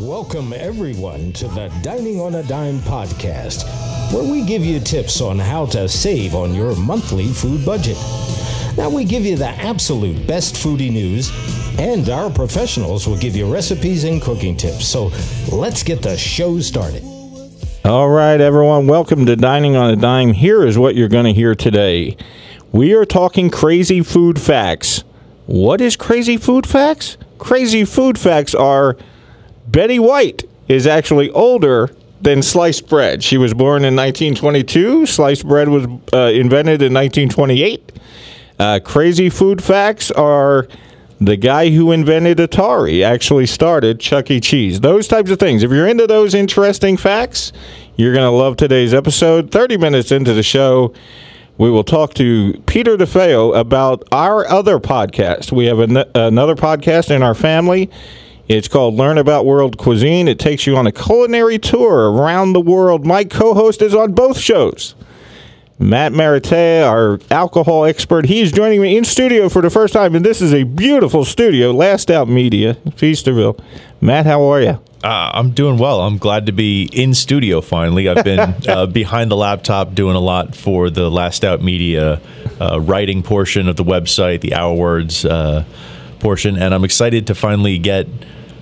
Welcome, everyone, to the Dining on a Dime podcast, where we give you tips on how to save on your monthly food budget. Now, we give you the absolute best foodie news, and our professionals will give you recipes and cooking tips. So, let's get the show started. All right, everyone, welcome to Dining on a Dime. Here is what you're going to hear today. We are talking crazy food facts. What is crazy food facts? Crazy food facts are Betty White is actually older than sliced bread. She was born in 1922. Sliced bread was uh, invented in 1928. Uh, crazy food facts are the guy who invented Atari actually started Chuck E. Cheese. Those types of things. If you're into those interesting facts, you're going to love today's episode. 30 minutes into the show, we will talk to Peter DeFeo about our other podcast. We have an- another podcast in our family. It's called Learn About World Cuisine. It takes you on a culinary tour around the world. My co host is on both shows. Matt Marite, our alcohol expert, he's joining me in studio for the first time, and this is a beautiful studio. Last Out Media, Feasterville. Matt, how are you? Uh, I'm doing well. I'm glad to be in studio finally. I've been uh, behind the laptop doing a lot for the Last Out Media uh, writing portion of the website, the Our Words uh, portion, and I'm excited to finally get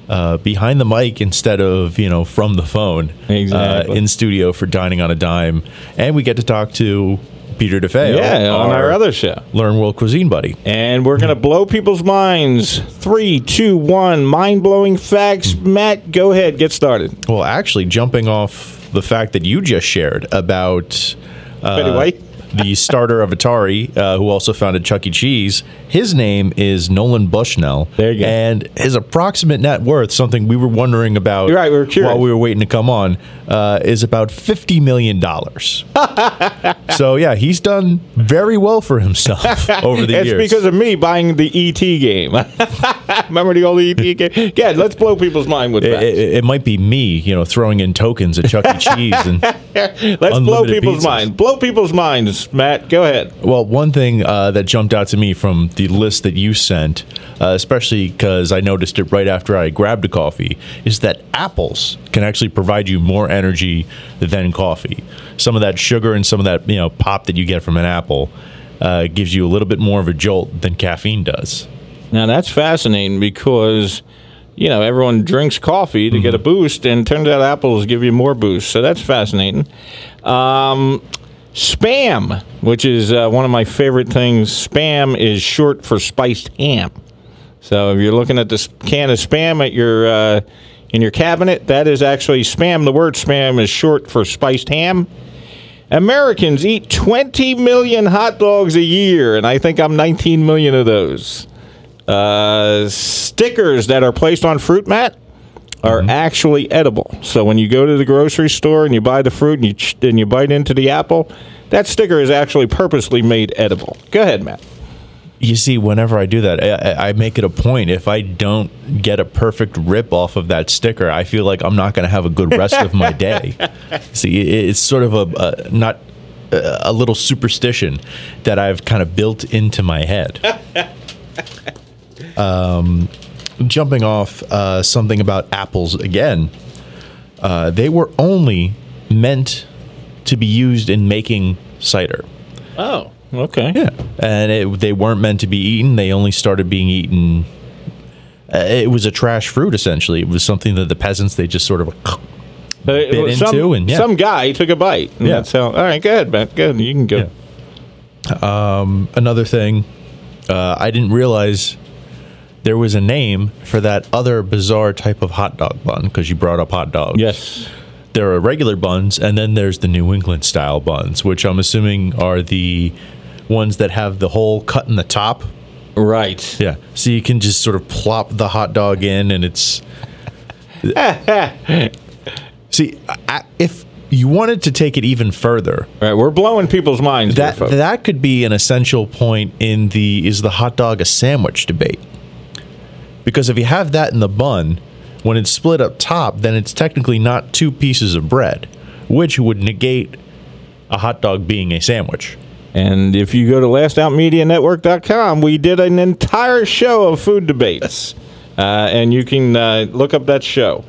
uh, behind the mic instead of you know from the phone Exactly. uh, in studio for dining on a dime, and we get to talk to Peter DeFeo, Yeah, on our other show. Learn World Cuisine buddy. And we're going to blow people's minds. Three, two, one. Mind blowing facts. Matt, go ahead. Get started. Well, actually, jumping off the fact that you just shared about uh, Betty White? The starter of Atari, uh, who also founded Chuck E. Cheese, his name is Nolan Bushnell. There you go. And his approximate net worth, something we were wondering about You're right, we were curious. while we were waiting to come on, uh, is about $50 million. so, yeah, he's done very well for himself over the it's years. because of me buying the ET game. Remember the old ET game? Yeah, let's blow people's mind with it, it- it might be me, you know, throwing in tokens at Chuck E. Cheese and let's blow people's pizzas. minds. Blow people's minds, Matt. Go ahead. Well, one thing uh, that jumped out to me from the list that you sent, uh, especially because I noticed it right after I grabbed a coffee, is that apples can actually provide you more energy than coffee. Some of that sugar and some of that you know pop that you get from an apple uh, gives you a little bit more of a jolt than caffeine does. Now, that's fascinating because, you know, everyone drinks coffee to Mm-hmm. get a boost, and turns out apples give you more boost. So that's fascinating. Um, spam, which is uh, one of my favorite things. Spam is short for spiced ham. So if you're looking at this can of spam at your uh, in your cabinet, that is actually spam. The word spam is short for spiced ham. Americans eat 20 million hot dogs a year, and I think I'm 19 million of those. Uh, stickers that are placed on fruit mat are actually edible. So when you go to the grocery store and you buy the fruit and you ch- and you bite into the apple, that sticker is actually purposely made edible. Go ahead, Matt. You see, whenever I do that, I, I- make it a point. If I don't get a perfect rip off of that sticker, I feel like I'm not going to have a good rest of my day. See, it's sort of a, a not a little superstition that I've kind of built into my head. um, jumping off uh, something about apples again, uh, they were only meant to be used in making cider. Oh, okay. Yeah, and it, they weren't meant to be eaten. They only started being eaten. Uh, it was a trash fruit essentially. It was something that the peasants they just sort of Uh, some, into and, yeah. some guy took a bite. Yeah. That's how. All right, good, man. Good. You can go. Yeah. another thing. Uh, I didn't realize there was a name for that other bizarre type of hot dog bun because you brought up hot dogs. Yes. there are regular buns, and then there's the New England style buns, which I'm assuming are the ones that have the hole cut in the top Right. Yeah. So you can just sort of plop the hot dog in, and it's. See, I, if you wanted to take it even further, All right. We're blowing people's minds. that here, that could be an essential point in the is the hot dog a sandwich debate. Because if you have that in the bun, when it's split up top, then it's technically not two pieces of bread, which would negate a hot dog being a sandwich. And if you go to lastoutmedianetwork.com, we did an entire show of food debates. Uh, and you can uh, look up that show.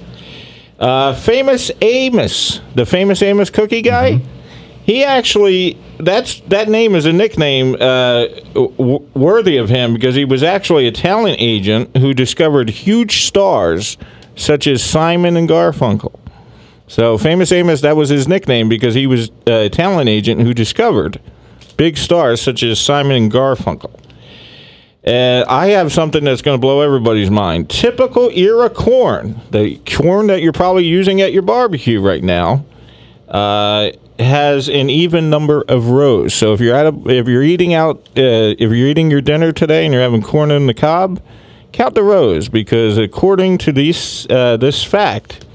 Uh, famous Amos, the famous Amos cookie guy. He actually that's that name is a nickname uh, w- worthy of him because he was actually a talent agent who discovered huge stars such as Simon and Garfunkel. So famous Amos, that was his nickname because he was a talent agent who discovered big stars such as Simon and Garfunkel. Uh, I have something that's going to blow everybody's mind. Typical era corn, the corn that you're probably using at your barbecue right now, uh, has an even number of rows. So if you're at a, if you're eating out, uh, if you're eating your dinner today and you're having corn in the cob, count the rows because according to these uh, this fact,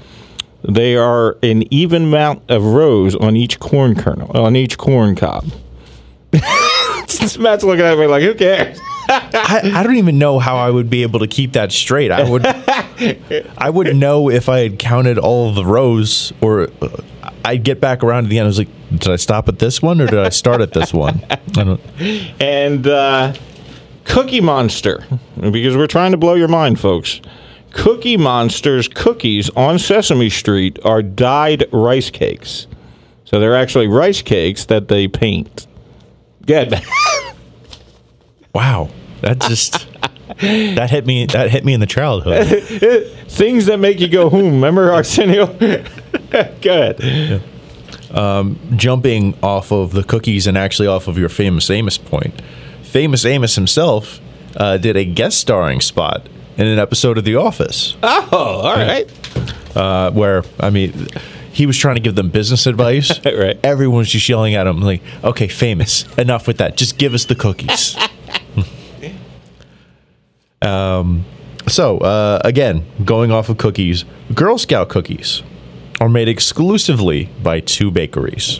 they are an even amount of rows on each corn kernel on each corn cob. Matt's looking at me like, who cares? I, I don't even know how I would be able to keep that straight. I would I would know if I had counted all the rows or I'd get back around to the end. I was like, did I stop at this one or did I start at this one? I and uh, Cookie Monster, because we're trying to blow your mind, folks. Cookie Monster's cookies on Sesame Street are dyed rice cakes. So they're actually rice cakes that they paint. Good. Wow. That just that hit me that hit me in the childhood. Things that make you go, hmm. Remember Arsenio? Good. Jumping off of the cookies and actually off of your famous Amos point. Famous Amos himself uh, did a guest starring spot in an episode of The Office. Oh, all right. uh, where I mean, he was trying to give them business advice. Right. Everyone was just yelling at him like, "Okay, famous, enough with that. Just give us the cookies." um, so uh, again, going off of cookies, Girl Scout cookies are made exclusively by two bakeries.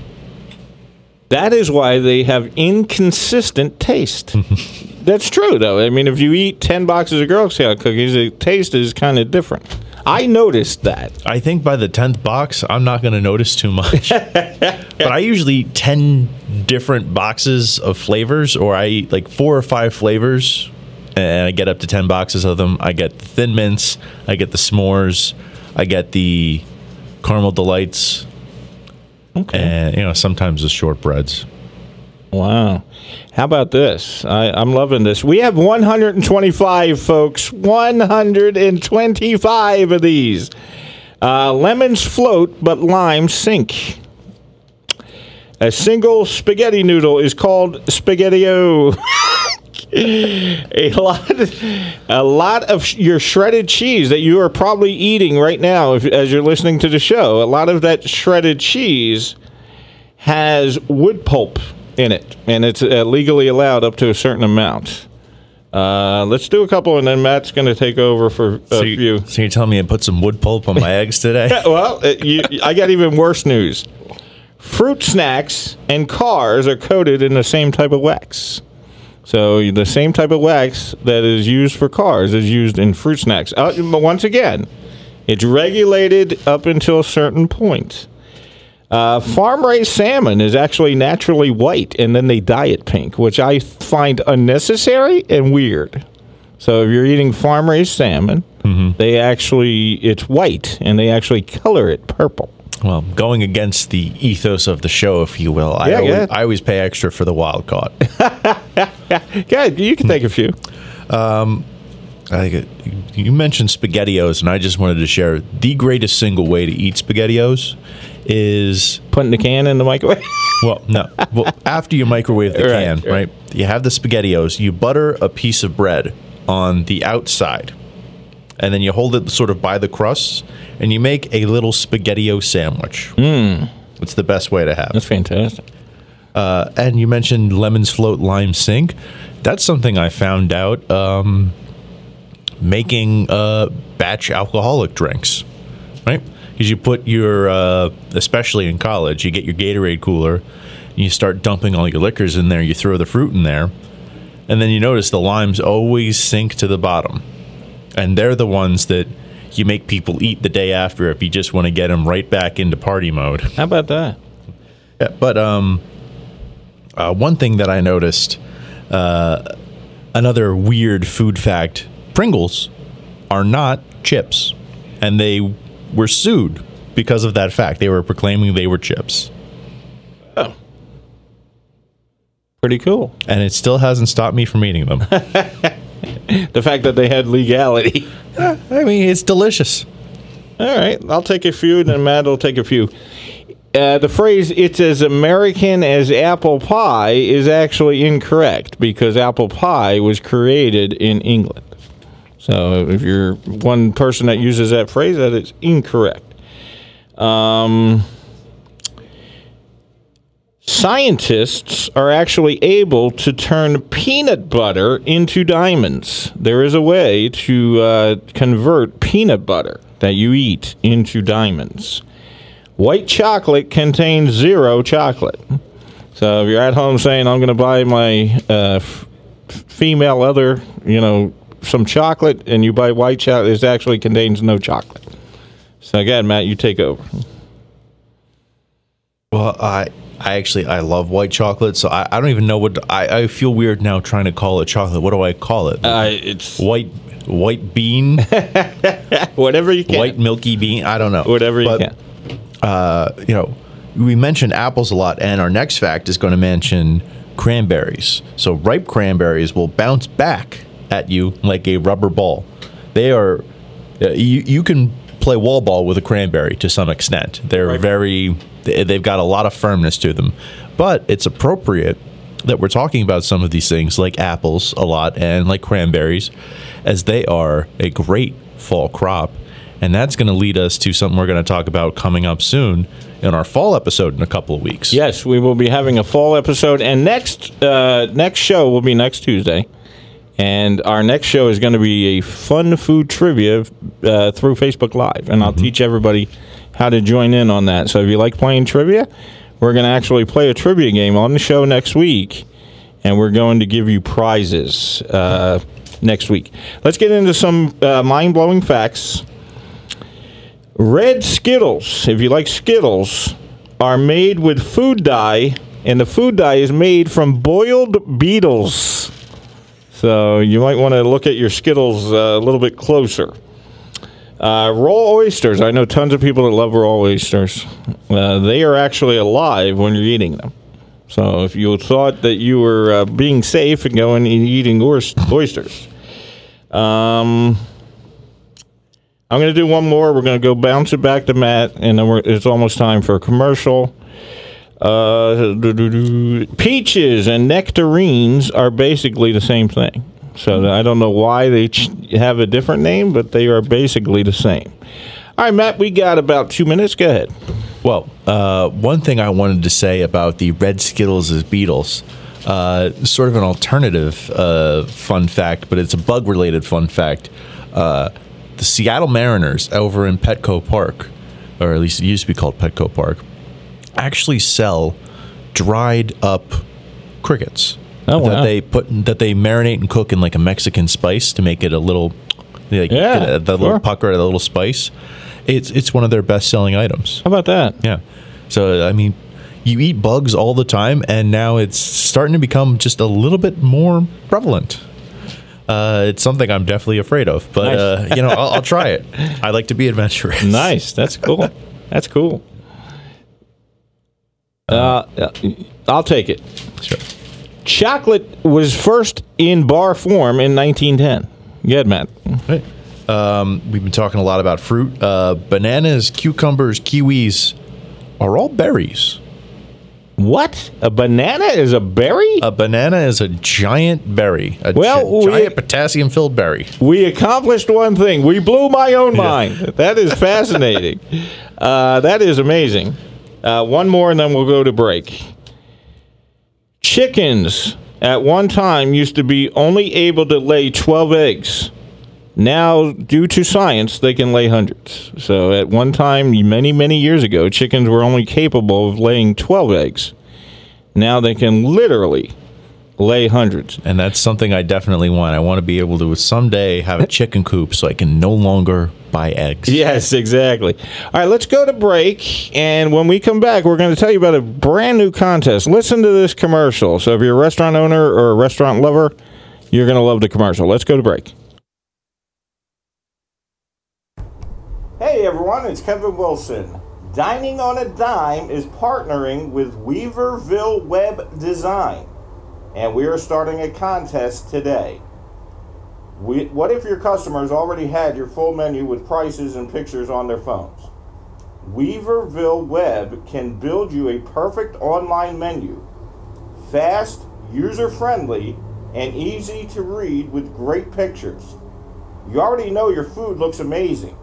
That is why they have inconsistent taste. That's true, though. I mean, if you eat 10 boxes of Girl Scout cookies, the taste is kind of different. I noticed that. I think by the tenth box, I'm not going to notice too much. but I usually eat ten different boxes of flavors, or I eat like four or five flavors, and I get up to ten boxes of them. I get the thin mints, I get the s'mores, I get the caramel delights, okay. and you know sometimes the shortbreads. Wow. How about this? I, I'm loving this. We have 125, folks. 125 of these. Uh, lemons float, but limes sink. A single spaghetti noodle is called spaghetti-o. a lot, a lot of sh- your shredded cheese that you are probably eating right now, if, as you're listening to the show. A lot of that shredded cheese has wood pulp in it, and it's uh, legally allowed up to a certain amount. Uh, let's do a couple, and then Matt's going to take over for a So, few. so you're telling me I put some wood pulp on my eggs today? well, uh, you, I got even worse news. Fruit snacks and cars are coated in the same type of wax. So the same type of wax that is used for cars is used in fruit snacks. Uh, but once again, it's regulated up until a certain point. Uh, farm raised salmon is actually naturally white, and then they dye it pink, which I find unnecessary and weird. So if you're eating farm raised salmon, they actually it's white, and they actually color it purple. Well, going against the ethos of the show, if you will, I, always, yeah. I always pay extra for the wild caught. Yeah, you can take a few. Um, I think it, you mentioned SpaghettiOs, and I just wanted to share the greatest single way to eat SpaghettiOs is Putting the can in the microwave. well, no, well after you microwave the Right, can, right. right. You have the SpaghettiOs. You butter a piece of bread on the outside, and then you hold it sort of by the crust, and you make a little SpaghettiO sandwich. Mm. It's the best way to have. That's fantastic. Uh, and you mentioned lemons float lime sink. That's something I found out um, making uh, batch alcoholic drinks, right? Because you put your, uh, especially in college, you get your Gatorade cooler, and you start dumping all your liquors in there. You throw the fruit in there, and then you notice the limes always sink to the bottom, and they're the ones that you make people eat the day after if you just want to get them right back into party mode. How about that? Yeah, but um, uh, one thing that I noticed, uh, another weird food fact: Pringles are not chips, and they were sued because of that fact. They were proclaiming they were chips. Oh. Pretty cool. And it still hasn't stopped me from eating them. The fact that they had legality. I mean, it's delicious. All right, I'll take a few, and then Matt will take a few. Uh, the phrase "it's as American as apple pie" is actually incorrect because apple pie was created in England. So if you're one person that uses that phrase, that is incorrect. Um, scientists are actually able to turn peanut butter into diamonds. There is a way to uh, convert peanut butter that you eat into diamonds. White chocolate contains zero chocolate. So if you're at home saying, I'm going to buy my uh, f- female other, you know, some chocolate, and you buy white chocolate, it actually contains no chocolate. So again, Matt, you take over. Well, I I actually I love white chocolate, so I, I don't even know what I, I feel weird now trying to call it chocolate. What do I call it? Uh, it's white white bean, whatever you can. white milky bean. I don't know. whatever you But, can. Uh, you know, we mentioned apples a lot, and our next fact is going to mention cranberries. So ripe cranberries will bounce back at you like a rubber ball. They are uh, you you can play wall ball with a cranberry to some extent. They're very they've got a lot of firmness to them, but it's appropriate that we're talking about some of these things like apples a lot and like cranberries as they are a great fall crop and that's going to lead us to something we're going to talk about coming up soon in our fall episode in a couple of weeks. Yes, we will be having a fall episode, and next uh, next show will be next Tuesday. And our next show is going to be a fun food trivia uh, through Facebook Live, and I'll teach everybody how to join in on that. So if you like playing trivia, we're going to actually play a trivia game on the show next week, and we're going to give you prizes uh, next week. Let's get into some uh, mind blowing facts. Red Skittles, if you like Skittles, are made with food dye, and the food dye is made from boiled beetles. So you might want to look at your Skittles uh, a little bit closer. Uh, raw oysters. I know tons of people that love raw oysters. Uh, they are actually alive when you're eating them. So if you thought that you were uh, being safe and going and eating oysters, um, I'm going to do one more. We're going to go bounce it back to Matt, and then it's almost time for a commercial. Uh, peaches and nectarines are basically the same thing. So I don't know why they have a different name, but they are basically the same. All right, Matt, we got about two minutes. Go ahead. Well, uh, one thing I wanted to say about the red Skittles as beetles, uh, sort of an alternative uh, fun fact, but it's a bug related fun fact. Uh, the Seattle Mariners over in Petco Park, or at least it used to be called Petco Park, actually sell dried up crickets. Oh, that wow. they put that they marinate and cook in like a Mexican spice to make it a little like Yeah, the, the sure. little pucker, the little spice. It's it's one of their best selling items. How about that? Yeah. So I mean, you eat bugs all the time, and now it's starting to become just a little bit more prevalent. Uh, it's something I'm definitely afraid of, but Nice. uh, you know, I'll, I'll try it. I like to be adventurous. Nice. That's cool. That's cool. Uh, I'll take it. Sure. Chocolate was first in bar form in 1910. Yeah, Matt. Right. Um, we've been talking a lot about fruit. Uh, bananas, cucumbers, kiwis are all berries. What? A banana is a berry? A banana is a giant berry, a Well, gi- we- giant potassium-filled berry. we accomplished one thing. We blew my own mind. That is fascinating. uh, that is amazing. Uh, one more, and then we'll go to break. Chickens at one time used to be only able to lay 12 eggs. Now, due to science, they can lay hundreds. So, at one time, many, many years ago, chickens were only capable of laying 12 eggs. Now they can literally lay hundreds. And that's something I definitely want. I want to be able to someday have a chicken coop so I can no longer buy eggs. Yes, exactly. All right, let's go to break. And when we come back, we're going to tell you about a brand new contest. Listen to this commercial. So, if you're a restaurant owner or a restaurant lover, you're going to love the commercial. Let's go to break. Hey, Hey everyone, it's Kevin Wilson. Dining on a Dime is partnering with Weaverville Web Design, and we are starting a contest today. We, what if your customers already had your full menu with prices and pictures on their phones? Weaverville Web can build you a perfect online menu, fast, user friendly, and easy to read with great pictures. You already know your food looks amazing.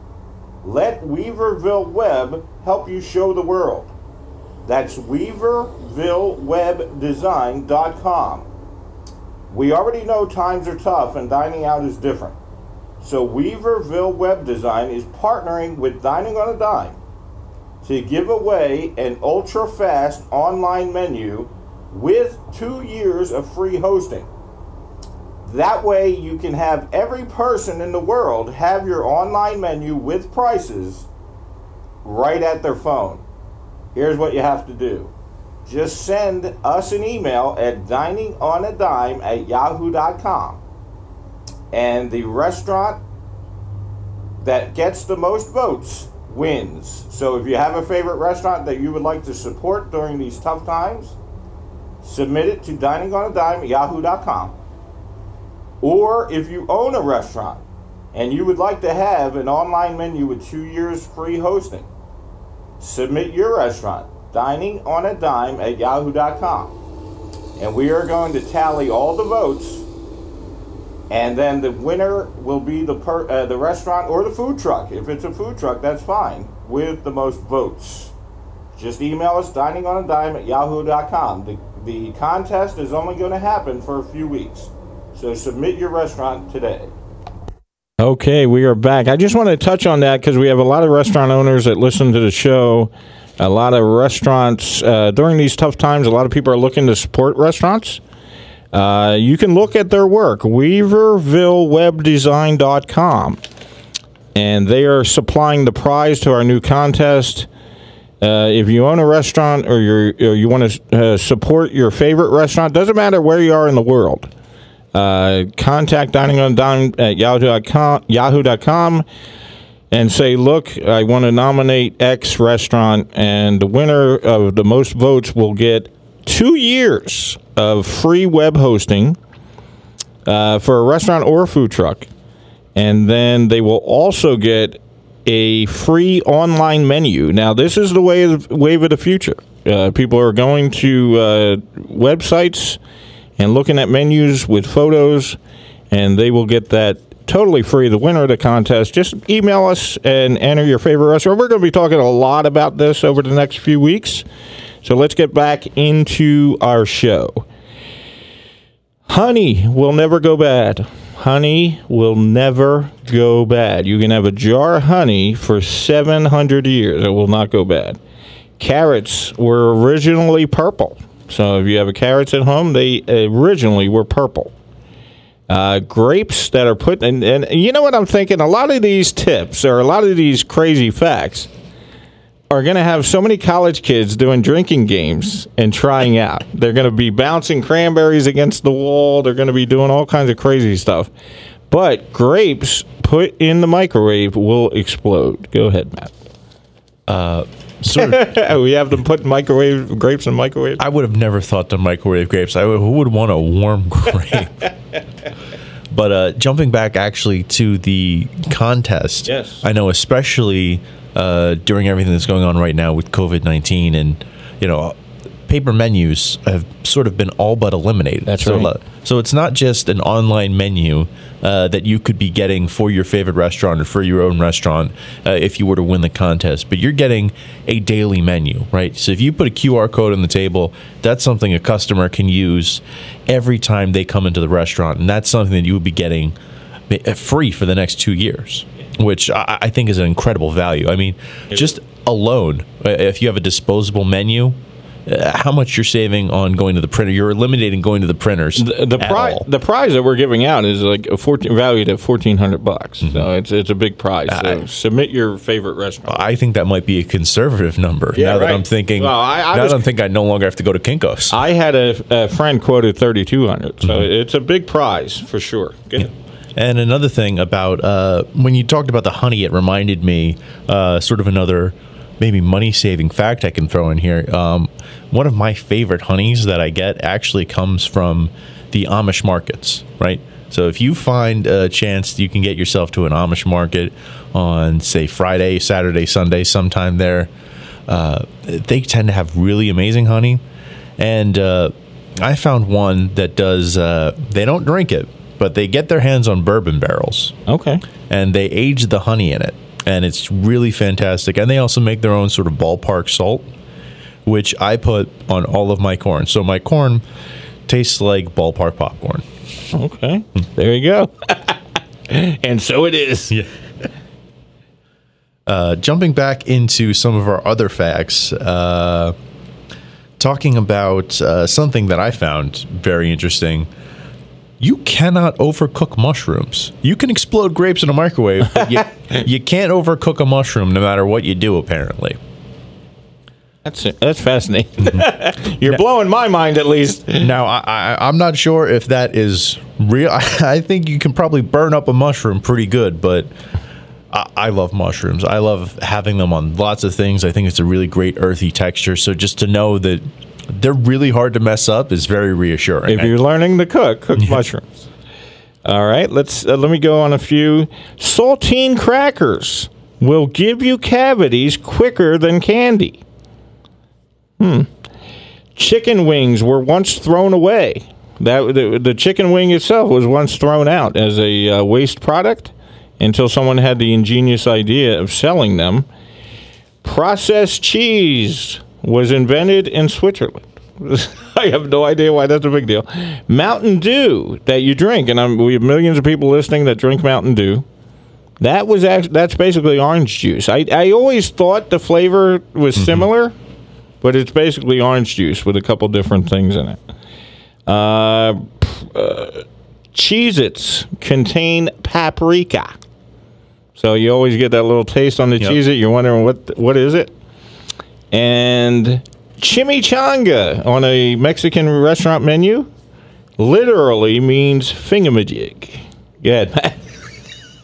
Let Weaverville Web help you show the world. That's WeavervilleWebDesign.com. We already know times are tough and dining out is different. So Weaverville Web Design is partnering with Dining on a Dime to give away an ultra fast online menu with two years of free hosting. That way, you can have every person in the world have your online menu with prices right at their phone. Here's what you have to do just send us an email at diningonadime at yahoo.com. And the restaurant that gets the most votes wins. So if you have a favorite restaurant that you would like to support during these tough times, submit it to diningonadime at yahoo.com. Or if you own a restaurant and you would like to have an online menu with two years free hosting, submit your restaurant, dining on a dime at yahoo.com. And we are going to tally all the votes, and then the winner will be the, per, uh, the restaurant or the food truck. If it's a food truck, that's fine, with the most votes. Just email us, dining on a dime at yahoo.com. The, the contest is only going to happen for a few weeks. So submit your restaurant today. Okay, we are back. I just want to touch on that because we have a lot of restaurant owners that listen to the show. A lot of restaurants uh, during these tough times. A lot of people are looking to support restaurants. Uh, you can look at their work, WeavervilleWebDesign.com, and they are supplying the prize to our new contest. Uh, if you own a restaurant or, or you want to uh, support your favorite restaurant, doesn't matter where you are in the world. Uh, contact Dining on Dime at yahoo.com, yahoo.com and say, look, I want to nominate X restaurant, and the winner of the most votes will get two years of free web hosting uh, for a restaurant or a food truck. And then they will also get a free online menu. Now, this is the way wave of the future. Uh, people are going to uh, websites and looking at menus with photos, and they will get that totally free. The winner of the contest, just email us and enter your favorite restaurant. We're going to be talking a lot about this over the next few weeks. So let's get back into our show. Honey will never go bad. Honey will never go bad. You can have a jar of honey for 700 years. It will not go bad. Carrots were originally purple. So if you have a carrots at home, they originally were purple. Uh, grapes that are put in, and you know what I'm thinking? A lot of these tips or a lot of these crazy facts are going to have so many college kids doing drinking games and trying out. They're going to be bouncing cranberries against the wall. They're going to be doing all kinds of crazy stuff. But grapes put in the microwave will explode. Go ahead, Matt. Uh, of, we have them put microwave grapes in microwave. I would have never thought to microwave grapes. I would, who would want a warm grape? but uh, jumping back actually to the contest, Yes. I know especially uh, during everything that's going on right now with COVID nineteen and you know paper menus have sort of been all but eliminated. That's so, right. uh, so it's not just an online menu uh, that you could be getting for your favorite restaurant or for your own restaurant uh, if you were to win the contest, but you're getting a daily menu, right? So if you put a QR code on the table, that's something a customer can use every time they come into the restaurant, and that's something that you would be getting uh, free for the next two years, which I, I think is an incredible value. I mean, just alone, uh, if you have a disposable menu. Uh, how much you're saving on going to the printer? You're eliminating going to the printers. the, the prize the prize that we're giving out is like a 14 valued at 1400 bucks so it's it's a big prize so I- submit your favorite restaurant I think that might be a conservative number. Yeah, now that right. I'm thinking, Well, I- I now was- that I'm thinking, I no longer have to go to Kinkos. i had a, a friend quoted 3200 so Mm-hmm. it's a big prize for sure. And another thing about uh, when you talked about the honey, it reminded me uh, sort of another maybe money saving fact I can throw in here. Um, one of my favorite honeys that I get actually comes from the Amish markets, right? So if you find a chance you can get yourself to an Amish market on, say, Friday, Saturday, Sunday, sometime there, uh, they tend to have really amazing honey. And uh, I found one that does, uh, they don't drink it, but they get their hands on bourbon barrels Okay. and they age the honey in it. And it's really fantastic. And they also make their own sort of ballpark salt, which I put on all of my corn. So my corn tastes like ballpark popcorn. Okay. There you go. and so it is. Yeah. Uh, jumping back into some of our other facts, uh, talking about uh, something that I found very interesting. You cannot overcook mushrooms. You can explode grapes in a microwave, but you, you can't overcook a mushroom no matter what you do, apparently. That's that's fascinating. You're blowing my mind, at least. Now, I, I, I'm not sure if that is real. I think you can probably burn up a mushroom pretty good, but I, I love mushrooms. I love having them on lots of things. I think it's a really great earthy texture. So just to know that they're really hard to mess up is very reassuring. If you're learning to cook, cook mushrooms. All right, let's uh, let me go on a few. Saltine crackers will give you cavities quicker than candy. Hmm. Chicken wings were once thrown away. That the, the chicken wing itself was once thrown out as a uh, waste product until someone had the ingenious idea of selling them. Processed cheese was invented in Switzerland. I have no idea why that's a big deal. Mountain Dew that you drink, and I'm, we have millions of people listening that drink Mountain Dew. That was act- that's basically orange juice. I, I always thought the flavor was similar, but it's basically orange juice with a couple different things in it. Uh, uh, Cheez-Its contain paprika. So you always get that little taste on the Yep. Cheez-It. You're wondering what what is it? And chimichanga on a Mexican restaurant menu literally means fingamajig. Go ahead, Matt.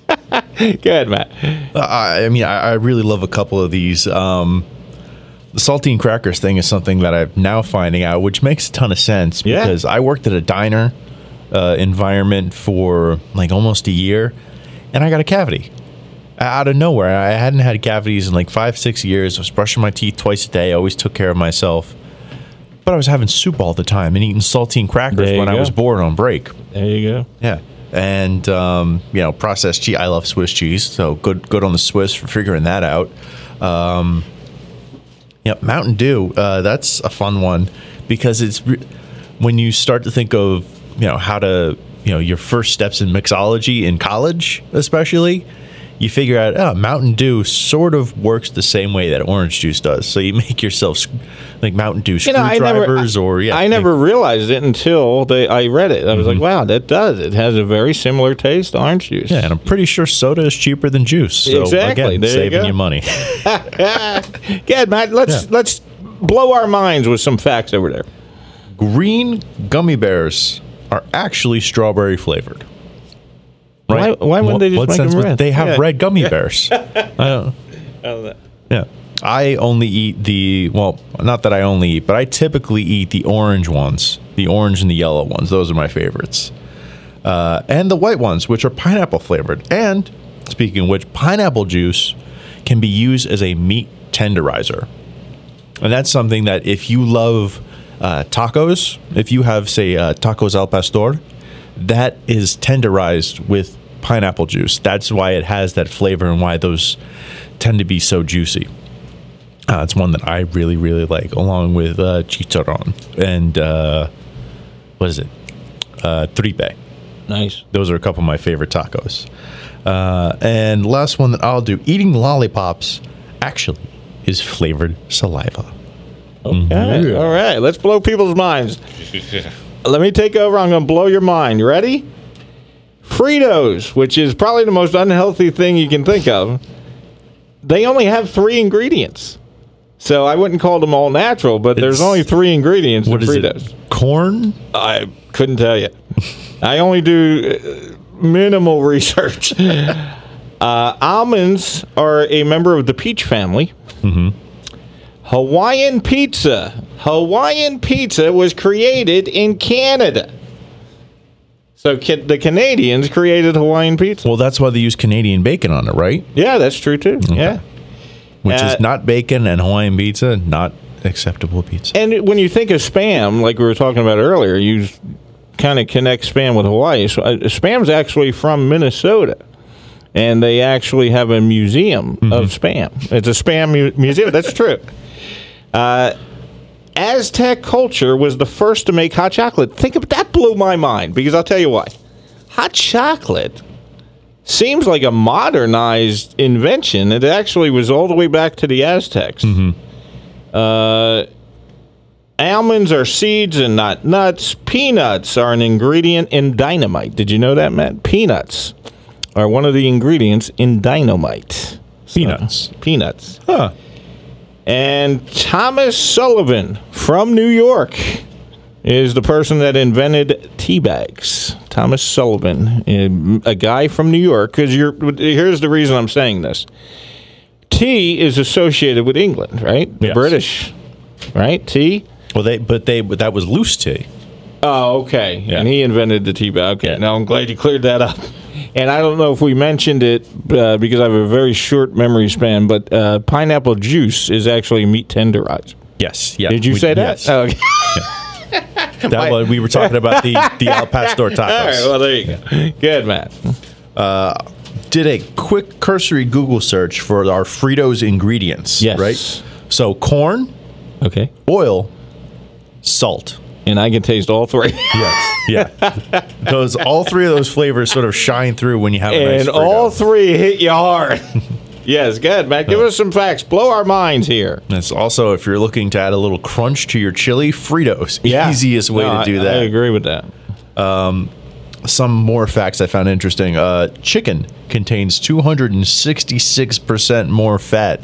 Go ahead, Matt. I, I mean, I, I really love a couple of these. Um, the saltine crackers thing is something that I'm now finding out, which makes a ton of sense Yeah. because I worked at a diner uh, environment for like almost a year, and I got a cavity out of nowhere. I hadn't had cavities in like five, six years. I was brushing my teeth twice a day. I always took care of myself, but I was having soup all the time and eating saltine crackers when I was bored on break. There you go. Yeah. And um, you know, processed cheese. I love Swiss cheese, so good good on the Swiss for figuring that out. Um, yeah, Mountain Dew. Uh, that's a fun one because it's re- when you start to think of you know how to you know your first steps in mixology in college, especially. You figure out, oh, Mountain Dew sort of works the same way that orange juice does. So you make yourself like Mountain Dew You know, I never, screwdrivers, or yeah, I never realized it until they, I read it. I was like, mm-hmm. wow, that does. It has a very similar taste to orange juice. Yeah, and I'm pretty sure soda is cheaper than juice. So Exactly. again, There you saving go. you money. Good, Matt. Let's Yeah. let's blow our minds with some facts over there. Green gummy bears are actually strawberry flavored. Why- why wouldn't they just what make sense them would- red? They have Yeah. red gummy bears. I don't. Yeah. I only eat the well, not that I only eat, but I typically eat the orange ones, the orange and the yellow ones. Those are my favorites, uh, and the white ones, which are pineapple flavored. And speaking of which, pineapple juice can be used as a meat tenderizer, and that's something that if you love uh, tacos, if you have say uh, tacos al pastor, that is tenderized with pineapple juice. That's why it has that flavor and why those tend to be so juicy. Uh, it's one that I really, really like, along with uh, chicharron and uh, what is it? Uh, tripe. Nice. Those are a couple of my favorite tacos. Uh, and last one that I'll do: eating lollipops actually is flavored saliva. Okay. All right. Let's blow people's minds. Let me take over. I'm going to blow your mind. You ready? Fritos, which is probably the most unhealthy thing you can think of, they only have three ingredients. So I wouldn't call them all natural, but there's only three ingredients What in is Fritos. it? Corn? I couldn't tell you. I only do uh, minimal research. uh, almonds are a member of the peach family. Hawaiian pizza. Hawaiian pizza was created in Canada. So ca- the Canadians created Hawaiian pizza. Well, that's why they use Canadian bacon on it, right? Yeah, that's true too. Yeah. Which Uh, is not bacon and Hawaiian pizza, not acceptable pizza. And when you think of spam, like we were talking about earlier, you kind of connect spam with Hawaii. So, uh, spam's actually from Minnesota, and they actually have a museum of spam. It's a spam mu- museum. That's true. Uh, Aztec culture was the first to make hot chocolate. Think of that blew my mind because I'll tell you why. Hot chocolate seems like a modernized invention. It actually was all the way back to the Aztecs. Uh, almonds are seeds and not nuts. Peanuts are an ingredient in dynamite. Did you know that, Matt? Peanuts are one of the ingredients in dynamite. So, Peanuts. peanuts. Huh. And Thomas Sullivan from New York is the person that invented tea bags. Thomas Sullivan, um, a guy from New York. Because you're here's the reason I'm saying this. Tea is associated with England, right? The Yes. British, right? Tea. Well, they but they but that was loose tea. Oh, okay. Yeah. And he invented the tea bag. Okay. Yeah. Now I'm glad you cleared that up. And I don't know if we mentioned it uh, because I have a very short memory span, but uh, pineapple juice is actually meat tenderizer. Yes. Yeah. Did you We- say that? Yes. Oh, okay. That was, we were talking about the the al pastor tacos. All right. Well, there you go. Good, Matt. Did a quick cursory Google search for our Fritos ingredients. Yes. Right. So corn, Okay. oil, salt. And I can taste all three. Yes. Yeah. those all three of those flavors sort of shine through when you have a and Frito. all three hit you hard. yes, good, Matt. Give us some facts. Blow our minds here. It's also if you're looking to add a little crunch to your chili, Fritos. Yeah. Easiest way No, to do I- that. I agree with that. Some more facts I found interesting. Uh, chicken contains 266% more fat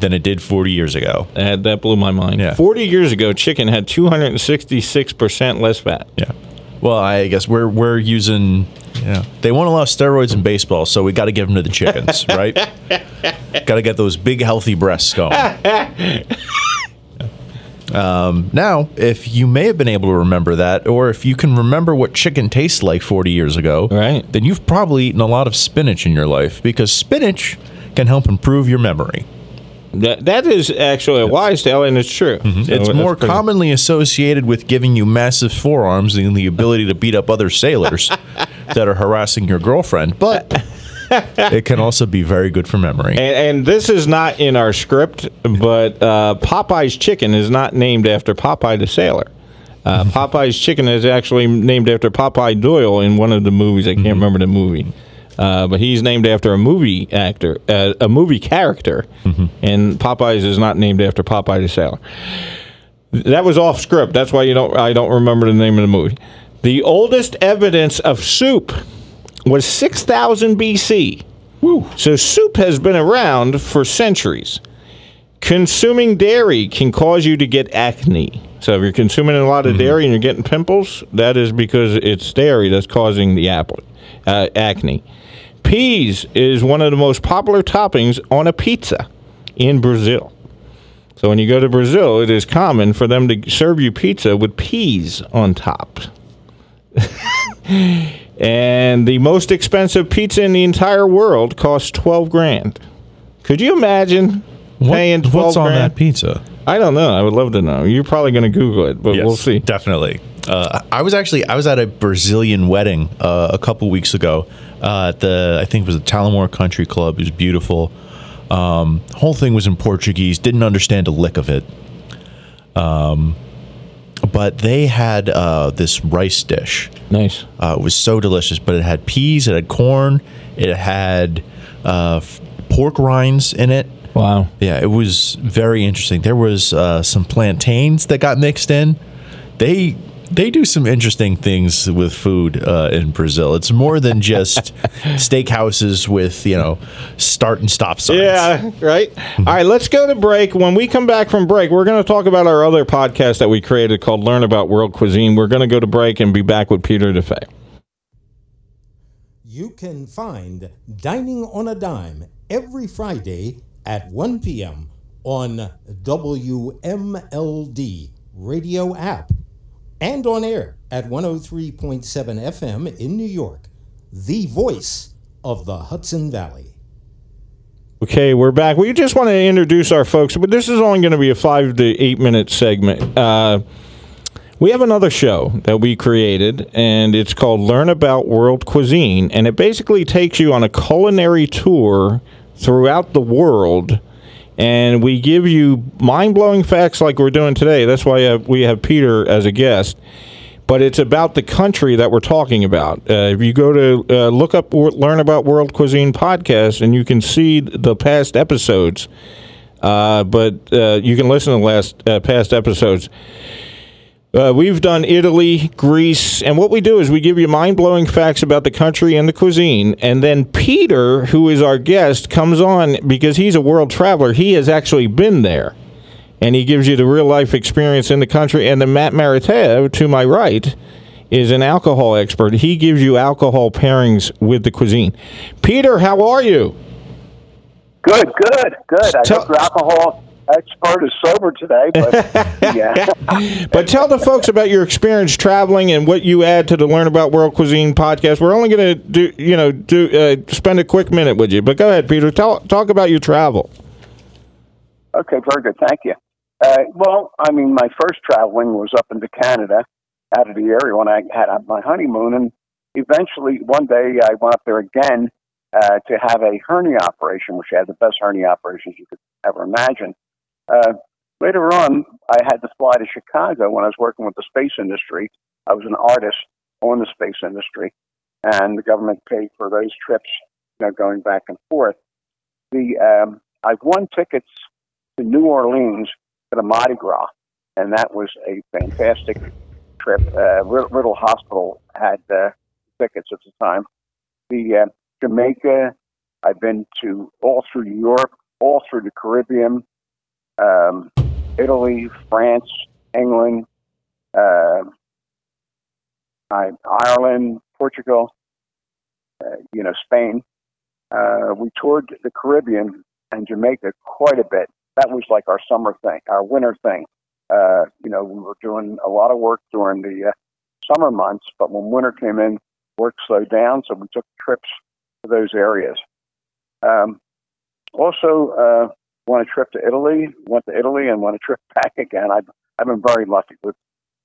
than it did 40 years ago. That, that blew my mind. Yeah. 40 years ago, chicken had 266% less fat. Yeah. Well, I guess we're we're using. Yeah. They won't allow steroids in baseball, so we got to give them to the chickens, right? got to get those big healthy breasts going. Um, now, if you may have been able to remember that, or if you can remember what chicken tastes like 40 years ago, Right. then you've probably eaten a lot of spinach in your life because spinach can help improve your memory. That, that is actually a wise tale, and it's true. So It's more pretty- commonly associated with giving you massive forearms and the ability to beat up other sailors that are harassing your girlfriend, but it can also be very good for memory. And, and this is not in our script, but uh, Popeye's chicken is not named after Popeye the sailor. Uh, Popeye's chicken is actually named after Popeye Doyle in one of the movies. I can't remember the movie, uh, but he's named after a movie actor, uh, a movie character, and Popeye's is not named after Popeye the sailor. That was off script. That's why you don't. I don't remember the name of the movie. The oldest evidence of soup was 6000 BC. So soup has been around for centuries. Consuming dairy can cause you to get acne. So if you're consuming a lot of dairy and you're getting pimples, that is because it's dairy that's causing the apple, uh, acne. Peas is one of the most popular toppings on a pizza in Brazil. So when you go to Brazil, it is common for them to serve you pizza with peas on top. and the most expensive pizza in the entire world costs 12 grand. Could you imagine paying 12 what's on that pizza? I don't know. I would love to know. You're probably going to Google it, but we'll see. Definitely. Uh, I was actually I was at a Brazilian wedding uh, a couple weeks ago. Uh, at the I think it was the Talamore Country Club. It was beautiful. Um, whole thing was in Portuguese. Didn't understand a lick of it. Um, but they had uh, this rice dish. Nice. Uh, it was so delicious, but it had peas, it had corn, it had uh, f- pork rinds in it. Wow. Yeah, it was very interesting. There was uh, some plantains that got mixed in. They they do some interesting things with food uh, in Brazil. It's more than just steakhouses with you know start and stop signs. Yeah, right. All right, let's go to break. When we come back from break, we're going to talk about our other podcast that we created called Learn About World Cuisine. We're going to go to break and be back with Peter DeFay. You can find Dining on a Dime every Friday at 1 p.m. on WMLD radio app and on air at 103.7 FM in New York, the voice of the Hudson Valley. Okay, we're back. We just want to introduce our folks, but this is only going to be a five to eight minute segment. Uh, we have another show that we created, and it's called Learn About World Cuisine, and it basically takes you on a culinary tour throughout the world. And we give you mind blowing facts like we're doing today. That's why we have Peter as a guest but it's about the country that we're talking about. Uh, if you go to uh, look up or learn about World Cuisine podcast, and you can see the past episodes. Uh, but uh, you can listen to the last uh, past episodes. Uh, we've done Italy, Greece, and what we do is we give you mind blowing facts about the country and the cuisine. And then Peter, who is our guest, comes on because he's a world traveler. He has actually been there and he gives you the real life experience in the country. And then Matt Maratea, to my right, is an alcohol expert. He gives you alcohol pairings with the cuisine. Peter, how are you? Good, good, good. I your alcohol expert is sober today, but yeah. but tell the folks about your experience traveling and what you add to the Learn About World Cuisine podcast. We're only going to do, you know, do uh, spend a quick minute with you, but go ahead, Peter. Tell talk about your travel. Okay, very good. Thank you. Uh, well, I mean, my first traveling was up into Canada, out of the area when I had my honeymoon, and eventually one day I went up there again uh, to have a hernia operation, which had the best hernia operations you could ever imagine. Uh, later on, I had to fly to Chicago when I was working with the space industry. I was an artist on the space industry, and the government paid for those trips, you know, going back and forth. The um, I've won tickets to New Orleans to the Mardi Gras, and that was a fantastic trip. Uh, Riddle Hospital had uh, tickets at the time. The uh, Jamaica, I've been to all through Europe, all through the Caribbean, um, Italy, France, England, uh, I, Ireland, Portugal, uh, you know, Spain. Uh, we toured the Caribbean and Jamaica quite a bit that was like our summer thing, our winter thing. Uh, you know, we were doing a lot of work during the uh, summer months, but when winter came in, work slowed down, so we took trips to those areas. Um, also, went a trip to Italy, went to Italy, and went a trip back again. I've I've been very lucky with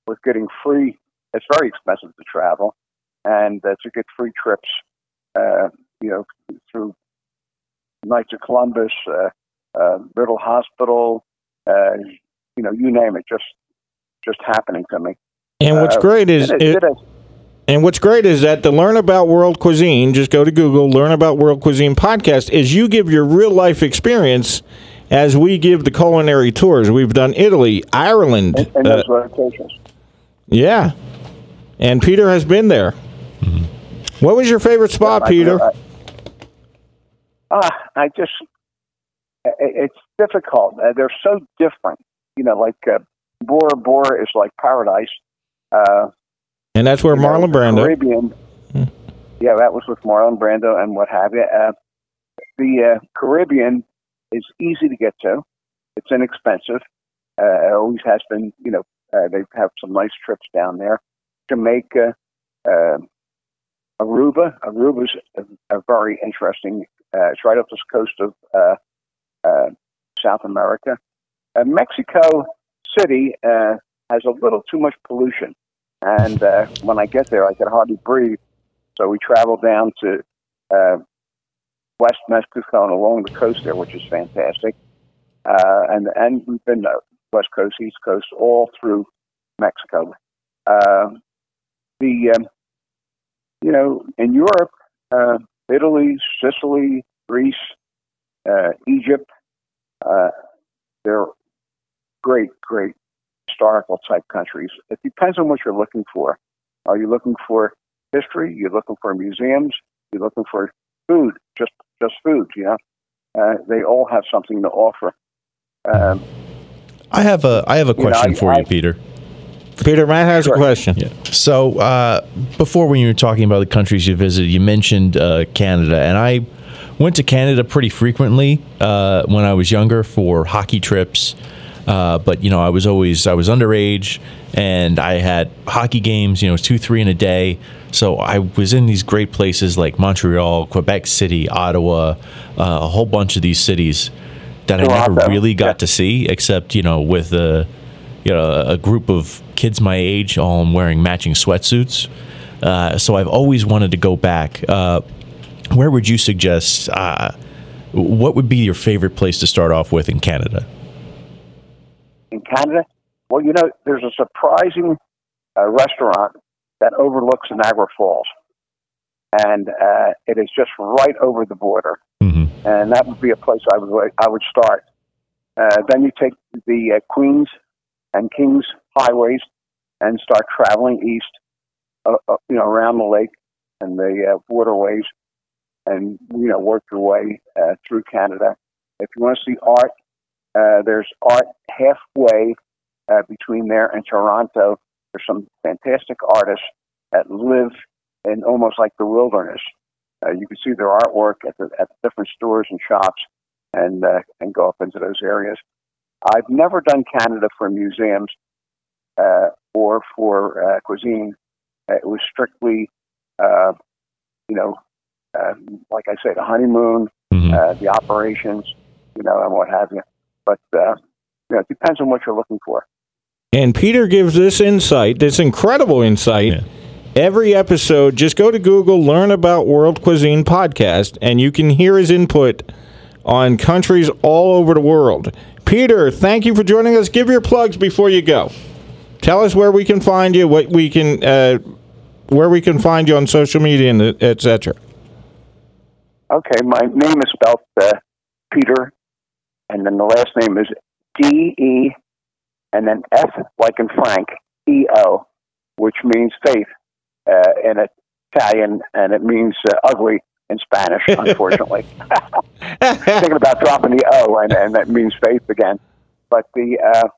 with getting free. It's very expensive to travel, and uh, to get free trips, uh, you know, through Knights of Columbus, uh, uh, Riddle Hospital, uh, you know, you name it, just just happening to me. And what's uh, great is. It, it, and what's great is that to learn about world cuisine, just go to Google, learn about world cuisine podcast, is you give your real life experience as we give the culinary tours. We've done Italy, Ireland. And, and uh, locations. Yeah. And Peter has been there. Mm-hmm. What was your favorite spot, yeah, Peter? I, uh, I just it's difficult. Uh, they're so different. You know, like uh, Bora Bora is like paradise. Uh, and that's where Marlon know, Brando. Caribbean. Yeah, that was with Marlon Brando and what have you. Uh, the uh, Caribbean is easy to get to. It's inexpensive. Uh, it always has been. You know, uh, they have some nice trips down there. Jamaica, uh, Aruba. Aruba's a, a very interesting. Uh, it's right off the coast of uh, uh, South America. Uh, Mexico City uh, has a little too much pollution, and uh, when I get there, I can hardly breathe. So we travel down to uh, West Mexico and along the coast there, which is fantastic. Uh, and and we've been uh, West Coast, East Coast, all through Mexico. Uh, the um, you know in Europe, uh, Italy, Sicily, Greece, uh, Egypt, uh, they're great, great historical type countries. It depends on what you're looking for. Are you looking for history? You're looking for museums? You're looking for food? Just just food, you know. Uh, they all have something to offer. Um, I have a I have a question you know, I, for I, you, Peter. Peter, Matt has Sure. a question. Yeah. So uh, before, when you were talking about the countries you visited, you mentioned uh, Canada, and I went to Canada pretty frequently uh, when I was younger for hockey trips. Uh, but you know, I was always I was underage, and I had hockey games. You know, two, three in a day. So I was in these great places like Montreal, Quebec City, Ottawa, uh, a whole bunch of these cities that I never really got yeah. to see, except you know with a you know a group of kids my age all wearing matching sweatsuits. Uh, so I've always wanted to go back. Uh, where would you suggest? Uh, what would be your favorite place to start off with in Canada? In Canada. Well, you know, there's a surprising uh, restaurant that overlooks Niagara Falls, and uh, it is just right over the border. Mhm. And that would be a place I would I would start. Uh, then you take the uh, Queens and Kings highways and start traveling east, uh, uh, you know, around the lake and the uh, waterways, and you know, work your way uh, through Canada. If you want to see art, uh, there's art halfway uh, between there and Toronto. There's some fantastic artists that live in almost like the wilderness. Uh, you can see their artwork at the at the different stores and shops, and uh, and go up into those areas. I've never done Canada for museums uh, or for uh, cuisine. Uh, It was strictly, uh, you know, uh, like I say, the honeymoon, Mhm. uh, the operations, you know, and what have you. But uh, you know, it depends on what you're looking for. And Peter gives this insight, this incredible insight. Yeah. Every episode, just go to Google, learn about World Cuisine Podcast, and you can hear his input on countries all over the world. Peter, thank you for joining us. Give your plugs before you go. Tell us where we can find you, what we can, uh, where we can find you on social media, and etc. Okay, my name is spelled uh, Peter, and then the last name is D E, and then F like in Frank E O, which means faith uh, in Italian, and it means uh, ugly in Spanish. Unfortunately, thinking about dropping the O, and, and that means faith again. But the uh,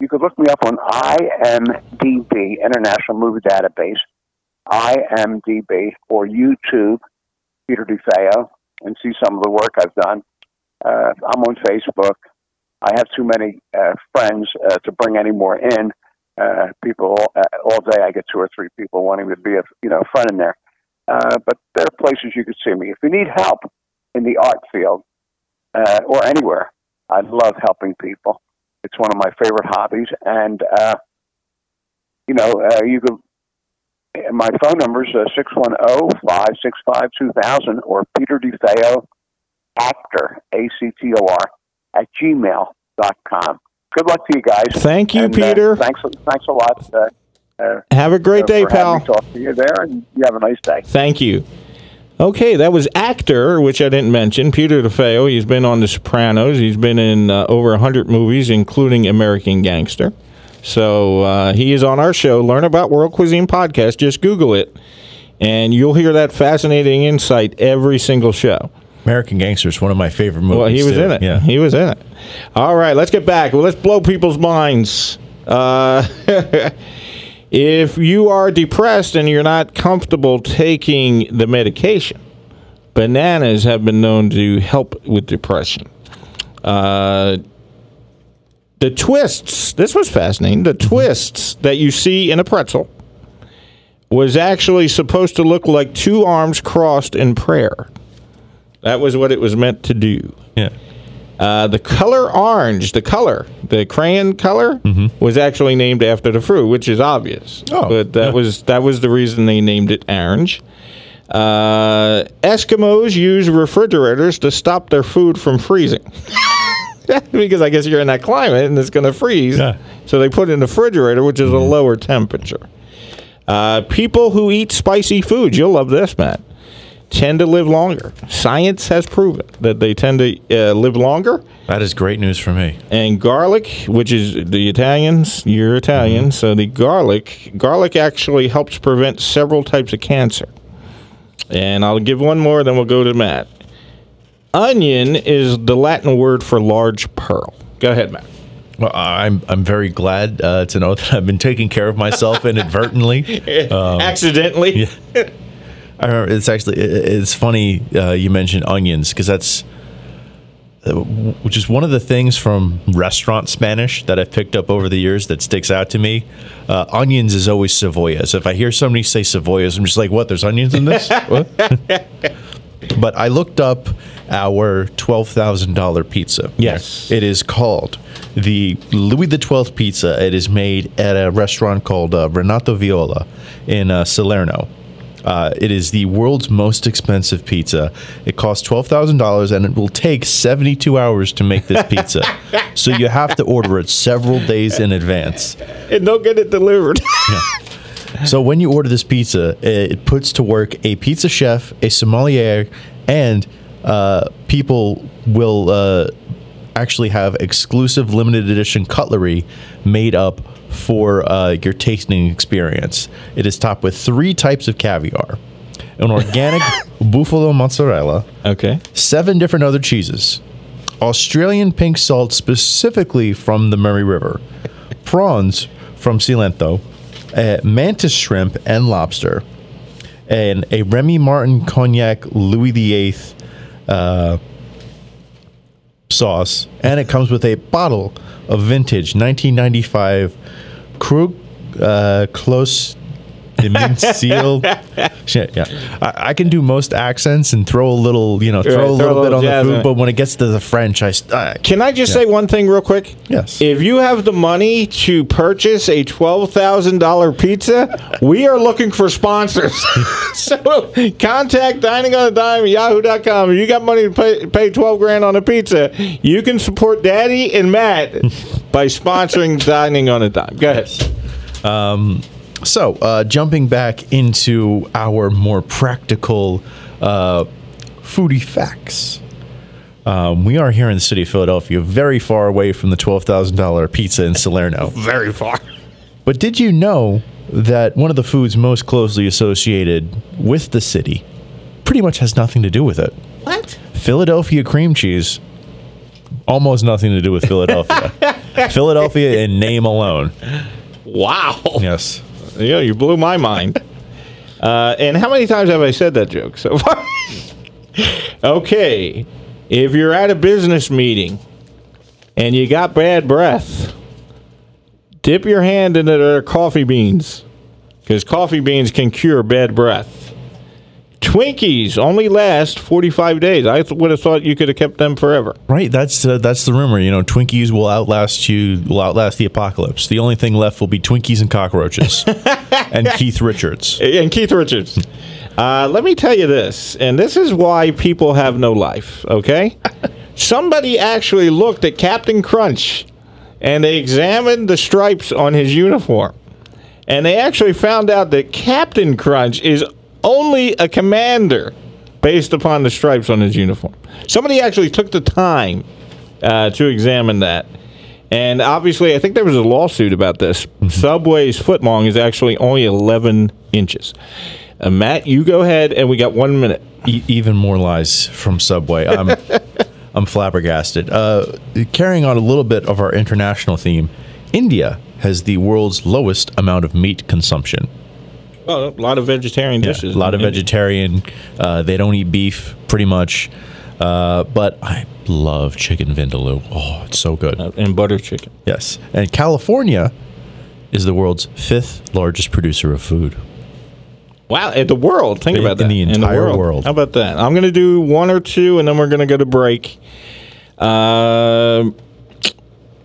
you could look me up on IMDb, International Movie Database, IMDb, or YouTube. Peter DeFeo and see some of the work I've done. Uh, I'm on Facebook. I have too many uh, friends uh, to bring any more in. Uh, people uh, all day, I get two or three people wanting to be a you know friend in there. Uh, but there are places you could see me. If you need help in the art field uh, or anywhere, I love helping people. It's one of my favorite hobbies, and uh, you know uh, you could my phone number is uh, 610-565-2000 or Peter DeFeo, actor, A-C-T-O-R, at gmail.com. Good luck to you guys. Thank you, And, uh, Peter. thanks, thanks a lot. Uh, uh, Have a great uh, day, pal. Talk to you there, and you have a nice day. Thank you. Okay, that was actor, which I didn't mention, Peter DeFeo. He's been on The Sopranos. He's been in uh, over 100 movies, including American Gangster. So uh, he is on our show, Learn About World Cuisine podcast. Just Google it, and you'll hear that fascinating insight every single show. American Gangster is one of my favorite movies. Well, he was too. in it. Yeah. He was in it. All right, let's get back. Well, let's blow people's minds. Uh, if you are depressed and you're not comfortable taking the medication, bananas have been known to help with depression. Uh, the twists, this was fascinating. The twists that you see in a pretzel was actually supposed to look like two arms crossed in prayer. That was what it was meant to do. Yeah. Uh, the color orange, the color, the crayon color, was actually named after the fruit, which is obvious. Oh, but that yeah. was that was the reason they named it orange. Uh, Eskimos use refrigerators to stop their food from freezing. because I guess you're in that climate and it's going to freeze. Yeah. So they put it in the refrigerator, which is a lower temperature. Uh, people who eat spicy foods, you'll love this, Matt, tend to live longer. Science has proven that they tend to uh, live longer. That is great news for me. And garlic, which is the Italians, you're Italian, so the garlic, garlic actually helps prevent several types of cancer. And I'll give one more, then we'll go to Matt. Onion is the Latin word for large pearl. Go ahead, Matt. Well, I'm I'm very glad uh, to know that I've been taking care of myself inadvertently. Um, Accidentally. I remember it's actually it's funny uh, you mentioned onions because that's uh, which is one of the things from restaurant Spanish that I've picked up over the years that sticks out to me. Uh, onions is always cebollas. If I hear somebody say cebollas, I'm just like, what? There's onions in this? But I looked up our twelve thousand dollar pizza. Yes. it is called the Louis the Twelfth Pizza. It is made at a restaurant called uh, Renato Viola in uh, Salerno. Uh, it is the world's most expensive pizza. It costs twelve thousand dollars, and it will take seventy-two hours to make this pizza. so you have to order it several days in advance. And don't get it delivered. So when you order this pizza, it puts to work a pizza chef, a sommelier, and uh, people will uh, actually have exclusive limited edition cutlery made up for uh, your tasting experience. It is topped with three types of caviar, an organic buffalo mozzarella, okay. seven different other cheeses, Australian pink salt specifically from the Murray River, prawns from Cilento, uh, mantis shrimp and lobster, and a Remy Martin cognac Louis VIII uh, sauce. And it comes with a bottle of vintage 1995 Krug uh, Close Seal. Shit, yeah. I, I can do most accents and throw a little, you know, throw Right, a little bit on the food, it. but when it gets to the French, I. Can I just say one thing real quick? Yes. If you have the money to purchase a twelve thousand dollar pizza, we are looking for sponsors. so contact dining on a dime at yahoo.com. If you got money to pay, pay twelve grand on a pizza, you can support Daddy and Matt by sponsoring dining on a dime. Go ahead. Um, So, uh, jumping back into our more practical uh, foodie facts. Um, we are here in the city of Philadelphia, very far away from the $12,000 pizza in Salerno. Very far. But did you know that one of the foods most closely associated with the city pretty much has nothing to do with it? What? Philadelphia cream cheese, almost nothing to do with Philadelphia. Philadelphia in name alone. Wow. Yes. Yeah, you blew my mind. Uh, and how many times have I said that joke so far? okay, if you're at a business meeting and you got bad breath, dip your hand into their coffee beans because coffee beans can cure bad breath. Twinkies only last 45 days. I would have thought you could have kept them forever. Right, that's uh, that's the rumor. You know, Twinkies will outlast you, will outlast the apocalypse. The only thing left will be Twinkies and cockroaches, and Keith Richards. and Keith Richards. Uh, let me tell you this, and this is why people have no life, okay? Somebody actually looked at Captain Crunch and they examined the stripes on his uniform. And they actually found out that Captain Crunch is only a commander based upon the stripes on his uniform. Somebody actually took the time uh, to examine that. And obviously, I think there was a lawsuit about this. Subway's footlong is actually only 11 inches. Uh, Matt, you go ahead, and we got one minute. E- even more lies from Subway. I'm I'm flabbergasted. Uh, carrying on a little bit of our international theme, India has the world's lowest amount of meat consumption. Well, a lot of vegetarian Yeah, dishes. a lot of vegetarian. Uh, they don't eat beef, pretty much. Uh, but I love chicken vindaloo. Oh, it's so good. and butter chicken. Yes. And California is the world's fifth largest producer of food. Wow, in the world. Think In- about that. in the entire world. How about that? I'm going to do one or two, and then we're going to go to break. Uh,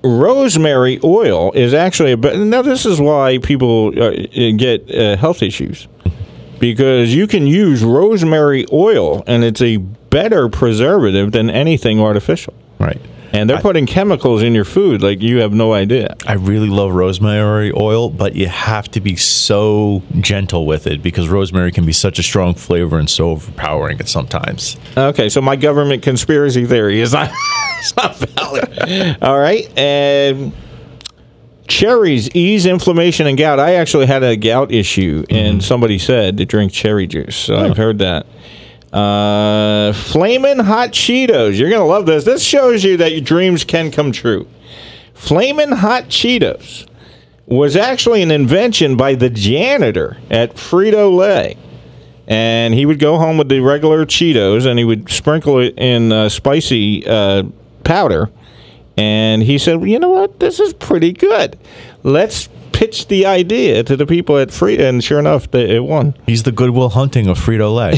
rosemary oil is actually a be- now. This is why people uh, get uh, health issues because you can use rosemary oil, and it's a better preservative than anything artificial. Right. And they're putting chemicals in your food like you have no idea. I really love rosemary oil, but you have to be so gentle with it because rosemary can be such a strong flavor and so overpowering at sometimes. Okay, so my government conspiracy theory is not, it's not valid. All right, and cherries ease inflammation and gout. I actually had a gout issue, and mm-hmm. somebody said to drink cherry juice. So I've oh. heard that. Uh, flamin' hot Cheetos. You're gonna love this. This shows you that your dreams can come true. Flamin' Hot Cheetos was actually an invention by the janitor at Frito Lay. And he would go home with the regular Cheetos and he would sprinkle it in uh, spicy uh, powder. And he said, you know what? This is pretty good. Let's pitch the idea to the people at Frito. And sure enough, they, it won. He's the Goodwill Hunting of Frito Lay.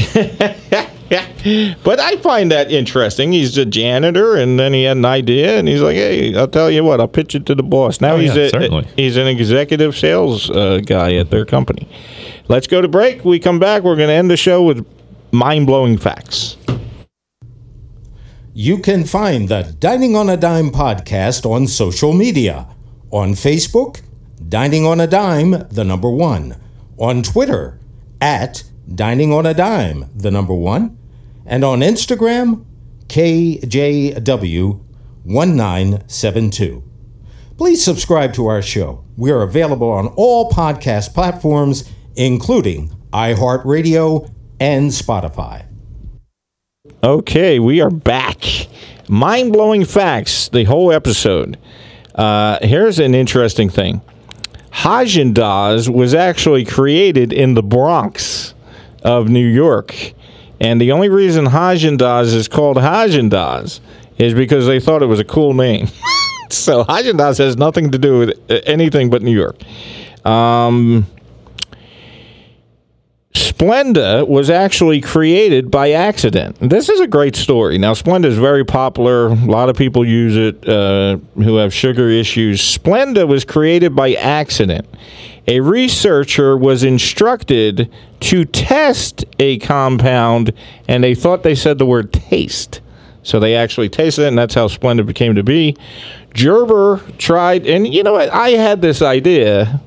but I find that interesting. He's a janitor, and then he had an idea, and he's like, "Hey, I'll tell you what, I'll pitch it to the boss." Now Oh, he's yeah, a, certainly. he's an executive sales uh, guy at their company. Let's go to break. We come back. We're going to end the show with mind blowing facts. You can find the Dining on a Dime podcast on social media. On Facebook, Dining on a Dime, the number one. On Twitter, at Dining on a Dime, the number one. And on Instagram, KJW1972. Please subscribe to our show. We are available on all podcast platforms, including iHeartRadio and Spotify. Okay, we are back. Mind blowing facts, the whole episode. Uh, here's an interesting thing Dazs was actually created in the Bronx of New York. And the only reason Dazs is called Dazs is because they thought it was a cool name. so Dazs has nothing to do with anything but New York. Um, Splenda was actually created by accident. This is a great story. Now, Splenda is very popular. A lot of people use it uh, who have sugar issues. Splenda was created by accident. A researcher was instructed to test a compound, and they thought they said the word taste. So they actually tasted it, and that's how Splenda became to be. Gerber tried, and you know what? I had this idea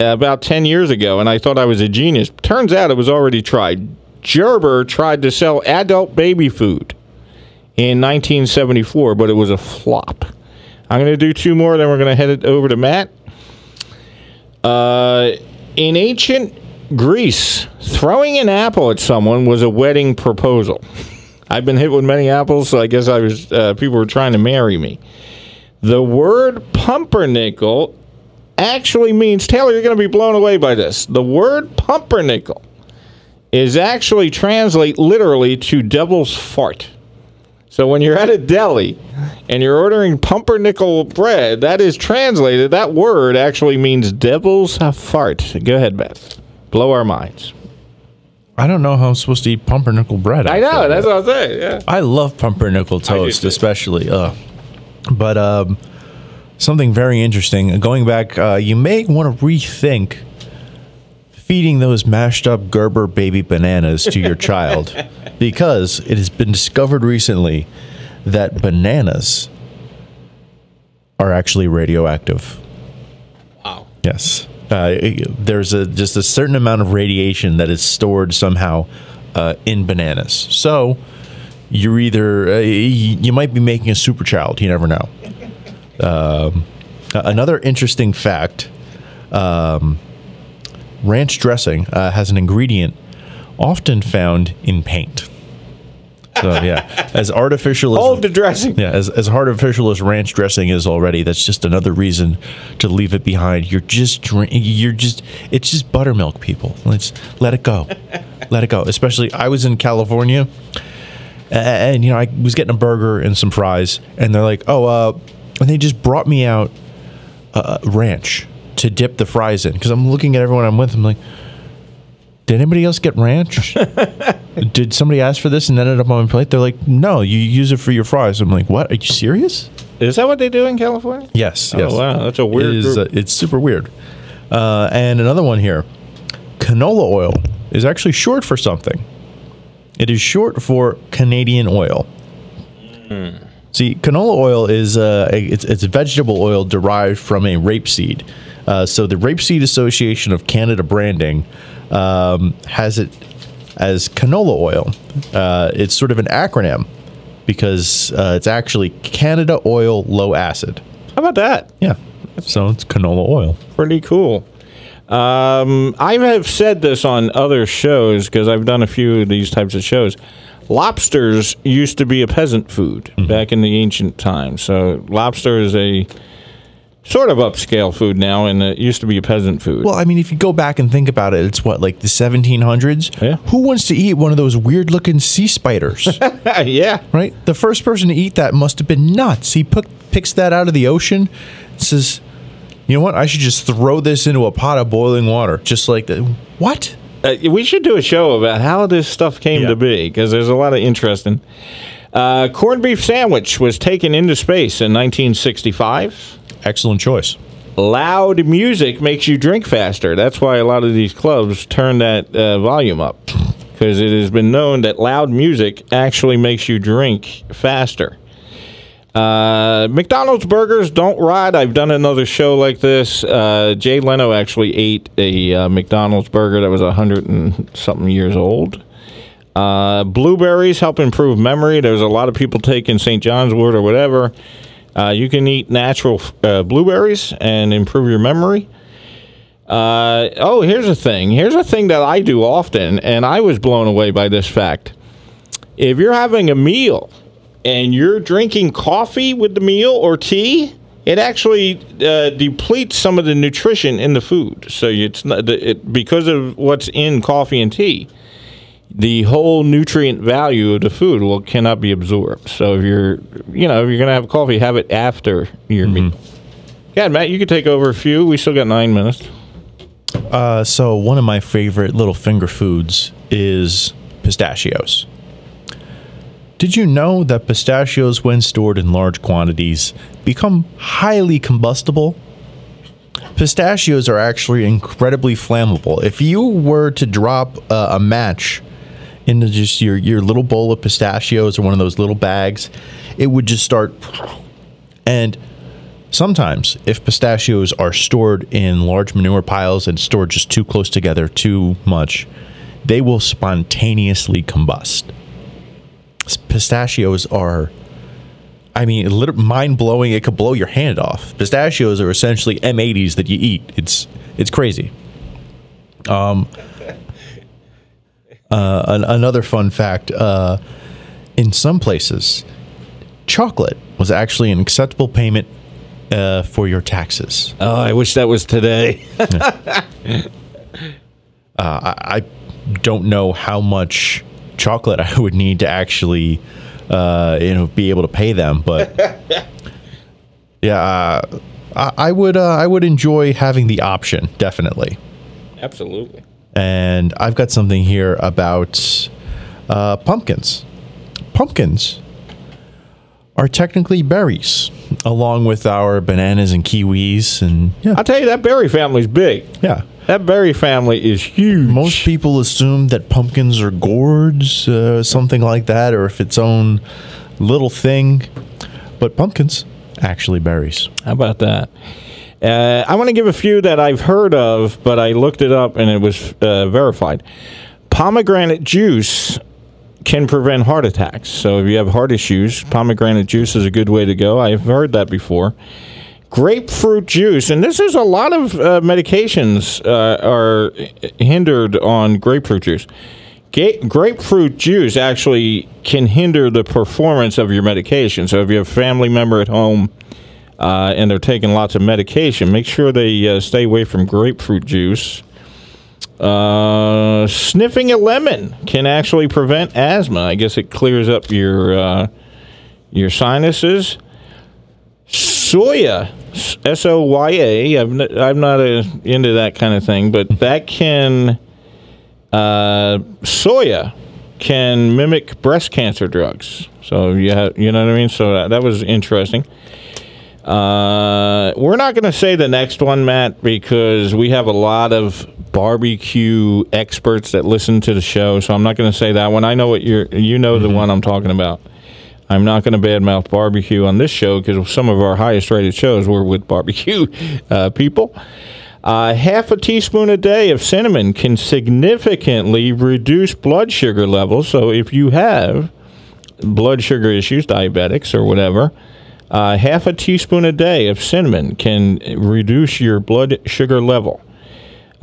about 10 years ago, and I thought I was a genius. Turns out it was already tried. Gerber tried to sell adult baby food in 1974, but it was a flop. I'm going to do two more, then we're going to head it over to Matt. Uh, in ancient Greece, throwing an apple at someone was a wedding proposal. I've been hit with many apples, so I guess I was uh, people were trying to marry me. The word pumpernickel actually means Taylor. You're going to be blown away by this. The word pumpernickel is actually translate literally to devil's fart. So when you're at a deli and you're ordering pumpernickel bread, that is translated. That word actually means devil's fart. Go ahead, Beth. Blow our minds. I don't know how I'm supposed to eat pumpernickel bread. I know. That's what I'm saying. Yeah. I love pumpernickel toast, especially. Uh, but um, something very interesting. Going back, uh, you may want to rethink feeding those mashed up Gerber baby bananas to your child because it has been discovered recently that bananas are actually radioactive. Wow. Yes. Uh, there's a just a certain amount of radiation that is stored somehow uh, in bananas. So you're either uh, you might be making a super child. You never know. Um, another interesting fact: um, ranch dressing uh, has an ingredient often found in paint. So yeah, as artificial as Hold the dressing. yeah, as, as artificial as ranch dressing is already, that's just another reason to leave it behind. You're just drink, you're just it's just buttermilk, people. Let's let it go, let it go. Especially, I was in California, a- and you know I was getting a burger and some fries, and they're like, oh, uh, and they just brought me out uh, ranch to dip the fries in because I'm looking at everyone I'm with. I'm like, did anybody else get ranch? did somebody ask for this and ended up on my plate? They're like, no, you use it for your fries. I'm like, what? Are you serious? Is that what they do in California? Yes. Oh, yes. wow, that's a weird It is, uh, it's super weird. Uh, and another one here canola oil is actually short for something. It is short for Canadian oil. See, canola oil is uh, a, it's, it's vegetable oil derived from a rapeseed. Uh, so the Rapeseed Association of Canada Branding um, has it as canola oil. Uh, it's sort of an acronym because uh, it's actually Canada Oil Low Acid. How about that? Yeah. So it's canola oil. Pretty cool. Um, I have said this on other shows because I've done a few of these types of shows. Lobsters used to be a peasant food mm-hmm. back in the ancient times. So lobster is a sort of upscale food now, and it used to be a peasant food. Well, I mean, if you go back and think about it, it's what like the 1700s. Yeah. Who wants to eat one of those weird-looking sea spiders? yeah, right? The first person to eat that must have been nuts. He put, picks that out of the ocean, says, "You know what? I should just throw this into a pot of boiling water, just like that." What? Uh, we should do a show about how this stuff came Yeah. to be because there's a lot of interesting. Uh, corned beef sandwich was taken into space in 1965. Excellent choice. Loud music makes you drink faster. That's why a lot of these clubs turn that uh, volume up because it has been known that loud music actually makes you drink faster. Uh, McDonald's burgers don't rot. I've done another show like this. Uh, Jay Leno actually ate a uh, McDonald's burger that was a hundred and something years old. Uh, blueberries help improve memory. There's a lot of people taking St. John's Wort or whatever. Uh, you can eat natural uh, blueberries and improve your memory. Uh, oh, here's a thing. Here's a thing that I do often, and I was blown away by this fact. If you're having a meal and you're drinking coffee with the meal or tea, it actually uh, depletes some of the nutrition in the food. So it's not, it, because of what's in coffee and tea, the whole nutrient value of the food will cannot be absorbed. So if you're, you know, if you're gonna have coffee, have it after your meal. Yeah, Matt, you could take over a few. We still got nine minutes. Uh, so one of my favorite little finger foods is pistachios. Did you know that pistachios, when stored in large quantities, become highly combustible? Pistachios are actually incredibly flammable. If you were to drop uh, a match into just your, your little bowl of pistachios or one of those little bags, it would just start. And sometimes, if pistachios are stored in large manure piles and stored just too close together, too much, they will spontaneously combust. Pistachios are, I mean, mind blowing. It could blow your hand off. Pistachios are essentially M80s that you eat. It's it's crazy. Um, uh, an, another fun fact: uh, in some places, chocolate was actually an acceptable payment uh, for your taxes. Oh, I wish that was today. I, I don't know how much chocolate I would need to actually, uh, you know, be able to pay them, but yeah, uh, I, I would uh, I would enjoy having the option definitely. Absolutely. And I've got something here about uh, pumpkins. Pumpkins are technically berries, along with our bananas and kiwis, and yeah, I'll tell you that berry family's big. yeah. That berry family is huge. Most people assume that pumpkins are gourds, uh, something like that, or if its own little thing. But pumpkins, actually berries. How about that? Uh, I want to give a few that I've heard of, but I looked it up and it was uh, verified. Pomegranate juice can prevent heart attacks. So if you have heart issues, pomegranate juice is a good way to go. I've heard that before. Grapefruit juice, and this is a lot of uh, medications uh, are hindered on grapefruit juice. Ga- grapefruit juice actually can hinder the performance of your medication. So if you have a family member at home uh, and they're taking lots of medication, make sure they uh, stay away from grapefruit juice. Uh, sniffing a lemon can actually prevent asthma. I guess it clears up your uh, your sinuses. Soya, S O Y A. I'm n- I'm not uh into that kind of thing, but that can uh, soya can mimic breast cancer drugs. So you have, you know what I mean. So that, that was interesting. Uh, we're not going to say the next one, Matt, because we have a lot of barbecue experts that listen to the show. So I'm not going to say that one. I know what you're. You know the one I'm talking about. I'm not going to badmouth barbecue on this show because some of our highest rated shows were with barbecue uh, people. Uh, half a teaspoon a day of cinnamon can significantly reduce blood sugar levels. So if you have blood sugar issues, diabetics or whatever, uh, half a teaspoon a day of cinnamon can reduce your blood sugar level.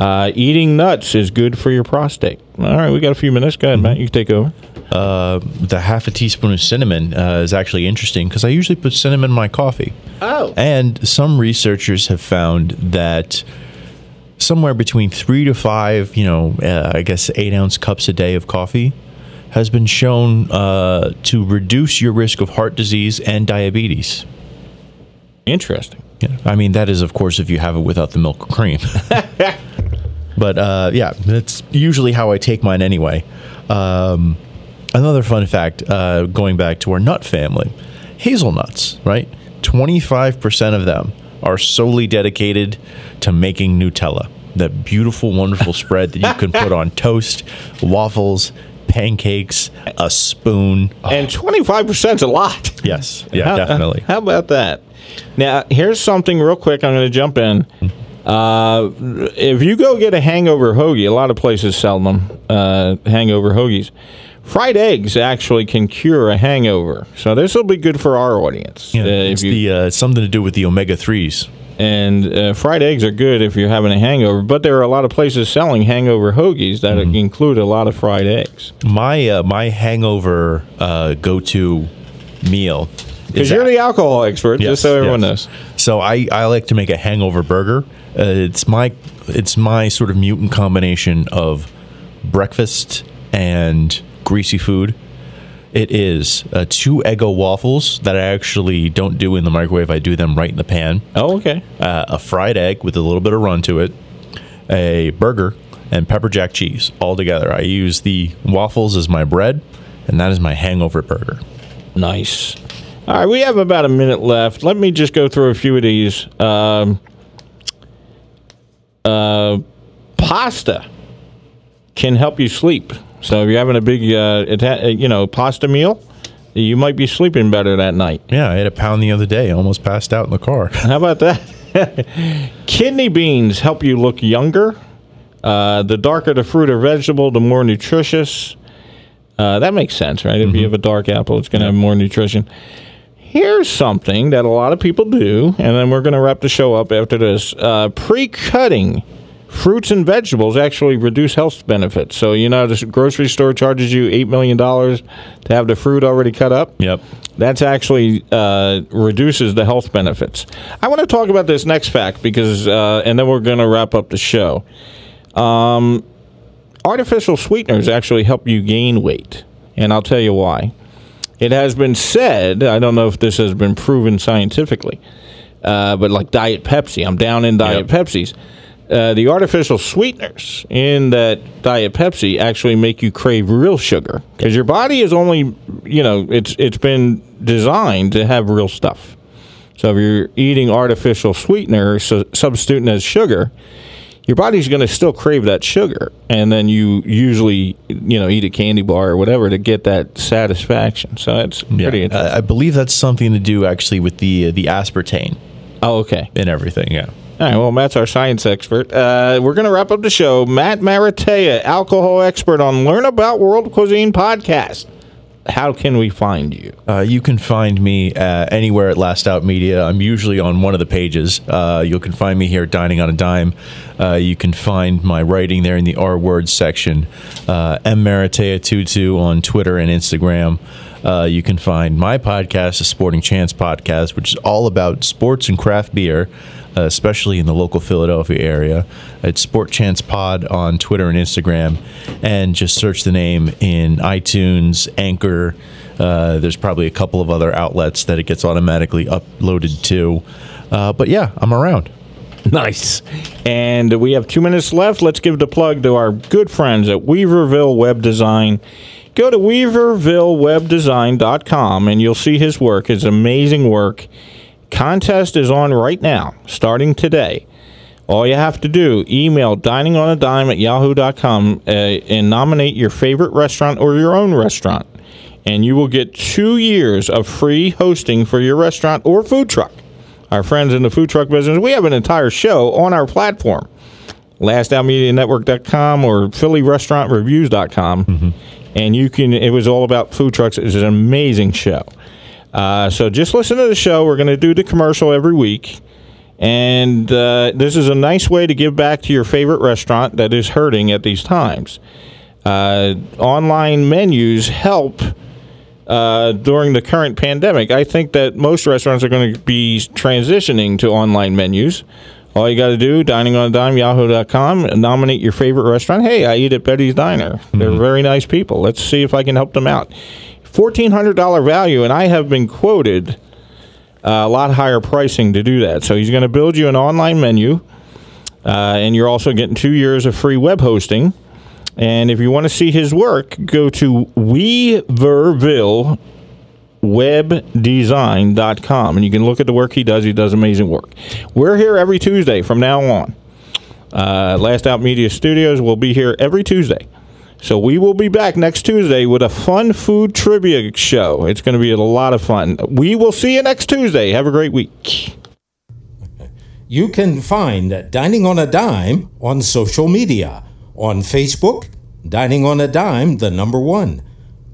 Uh, eating nuts is good for your prostate. All right, we got a few minutes. Go ahead, Matt. You can take over. Uh, the half a teaspoon of cinnamon uh, is actually interesting because I usually put cinnamon in my coffee. Oh. And some researchers have found that somewhere between three to five, you know, uh, I guess eight ounce cups a day of coffee has been shown uh, to reduce your risk of heart disease and diabetes. Interesting. Yeah. I mean, that is, of course, if you have it without the milk or cream. but uh, yeah, that's usually how I take mine anyway. Um, another fun fact uh, going back to our nut family hazelnuts, right? 25% of them are solely dedicated to making Nutella. That beautiful, wonderful spread that you can put on toast, waffles, pancakes, a spoon. And 25% is a lot. Yes. Yeah, How- definitely. How about that? Now, here's something real quick. I'm going to jump in. Uh, if you go get a hangover hoagie, a lot of places sell them, uh, hangover hoagies. Fried eggs actually can cure a hangover. So this will be good for our audience. Yeah, Uh, it's you- the uh, something to do with the omega threes. and uh, fried eggs are good if you're having a hangover, but there are a lot of places selling hangover hoagies that Mm-hmm. include a lot of fried eggs. My uh, my hangover uh, go to meal Because you're the alcohol expert, Yes, just so everyone yes. knows. So I, I like to make a hangover burger. Uh, it's my it's my sort of mutant combination of breakfast and greasy food. It is uh, two Eggo waffles that I actually don't do in the microwave. I do them right in the pan. Oh, okay. Uh, a fried egg with a little bit of run to it, a burger, and pepper jack cheese all together. I use the waffles as my bread, and that is my hangover burger. Nice. All right, we have about a minute left. Let me just go through a few of these. Um, uh, pasta can help you sleep. So if you're having a big, uh, uh, you know, pasta meal, you might be sleeping better that night. Yeah, I had a pound the other day. Almost passed out in the car. How about that? Kidney beans help you look younger. Uh, the darker the fruit or vegetable, the more nutritious. Uh, that makes sense, right? If you have a dark apple, it's going to have more nutrition. Here's something that a lot of people do, and then we're going to wrap the show up after this. Uh, Pre cutting fruits and vegetables actually reduce health benefits. So, you know, the grocery store charges you $8 million to have the fruit already cut up. Yep. That's actually uh, reduces the health benefits. I want to talk about this next fact because, uh, and then we're going to wrap up the show. Um, artificial sweeteners actually help you gain weight, and I'll tell you why. It has been said, I don't know if this has been proven scientifically, uh, but like Diet Pepsi, I'm down in Diet Yep. Pepsis. Uh, the artificial sweeteners in that Diet Pepsi actually make you crave real sugar because your body is only, you know, it's it's been designed to have real stuff. So if you're eating artificial sweetener, so substituting as sugar, your body's going to still crave that sugar, and then you usually, you know, eat a candy bar or whatever to get that satisfaction. So it's Yeah. pretty interesting. Uh, I believe that's something to do actually with the the aspartame oh, okay. and everything. Yeah. All right. Well, Matt's our science expert. Uh, we're going to wrap up the show. Matt Maratea, alcohol expert on Learn About World Cuisine podcast. How can we find you? Uh, you can find me uh, anywhere at Last Out Media. I'm usually on one of the pages. Uh, you can find me here at Dining on a Dime. Uh, you can find my writing there in the R words section. Uh, M Maratea22 on Twitter and Instagram. Uh, you can find my podcast, the Sporting Chance podcast, which is all about sports and craft beer, especially in the local Philadelphia area. It's Sport Chance Pod on Twitter and Instagram, and just search the name in iTunes, Anchor. Uh, there's probably a couple of other outlets that it gets automatically uploaded to. Uh, but yeah, I'm around. Nice. And we have two minutes left. Let's give the plug to our good friends at Weaverville Web Design. Go to weavervillewebdesign.com and you'll see his work, his amazing work. Contest is on right now, starting today. All you have to do, email diningonadime at yahoo.com uh, and nominate your favorite restaurant or your own restaurant. And you will get two years of free hosting for your restaurant or food truck our friends in the food truck business, we have an entire show on our platform. LastOutMediaNetwork.com or PhillyRestaurantReviews.com. And you can, it was all about food trucks. It's an amazing show. Uh, so just listen to the show. We're going to do the commercial every week. And uh, this is a nice way to give back to your favorite restaurant that is hurting at these times. Uh, online menus help uh, during the current pandemic. I think that most restaurants are going to be transitioning to online menus. All you got to do, dining on a dime, yahoo.com, nominate your favorite restaurant. Hey, I eat at Betty's Diner. Mm-hmm. They're very nice people. Let's see if I can help them out. $1,400 value, and I have been quoted a lot higher pricing to do that. So he's going to build you an online menu, uh, and you're also getting two years of free web hosting. And if you want to see his work, go to weavervillewebdesign.com and you can look at the work he does. He does amazing work. We're here every Tuesday from now on. Uh, Last Out Media Studios will be here every Tuesday. So we will be back next Tuesday with a fun food trivia show. It's going to be a lot of fun. We will see you next Tuesday. Have a great week. You can find Dining on a Dime on social media on Facebook, Dining on a Dime, the number one.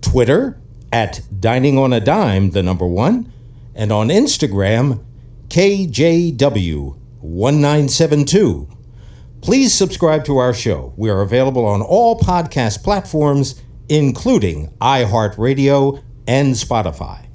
Twitter, at Dining on a Dime, the number one. And on Instagram, KJW1972. Please subscribe to our show. We are available on all podcast platforms, including iHeartRadio and Spotify.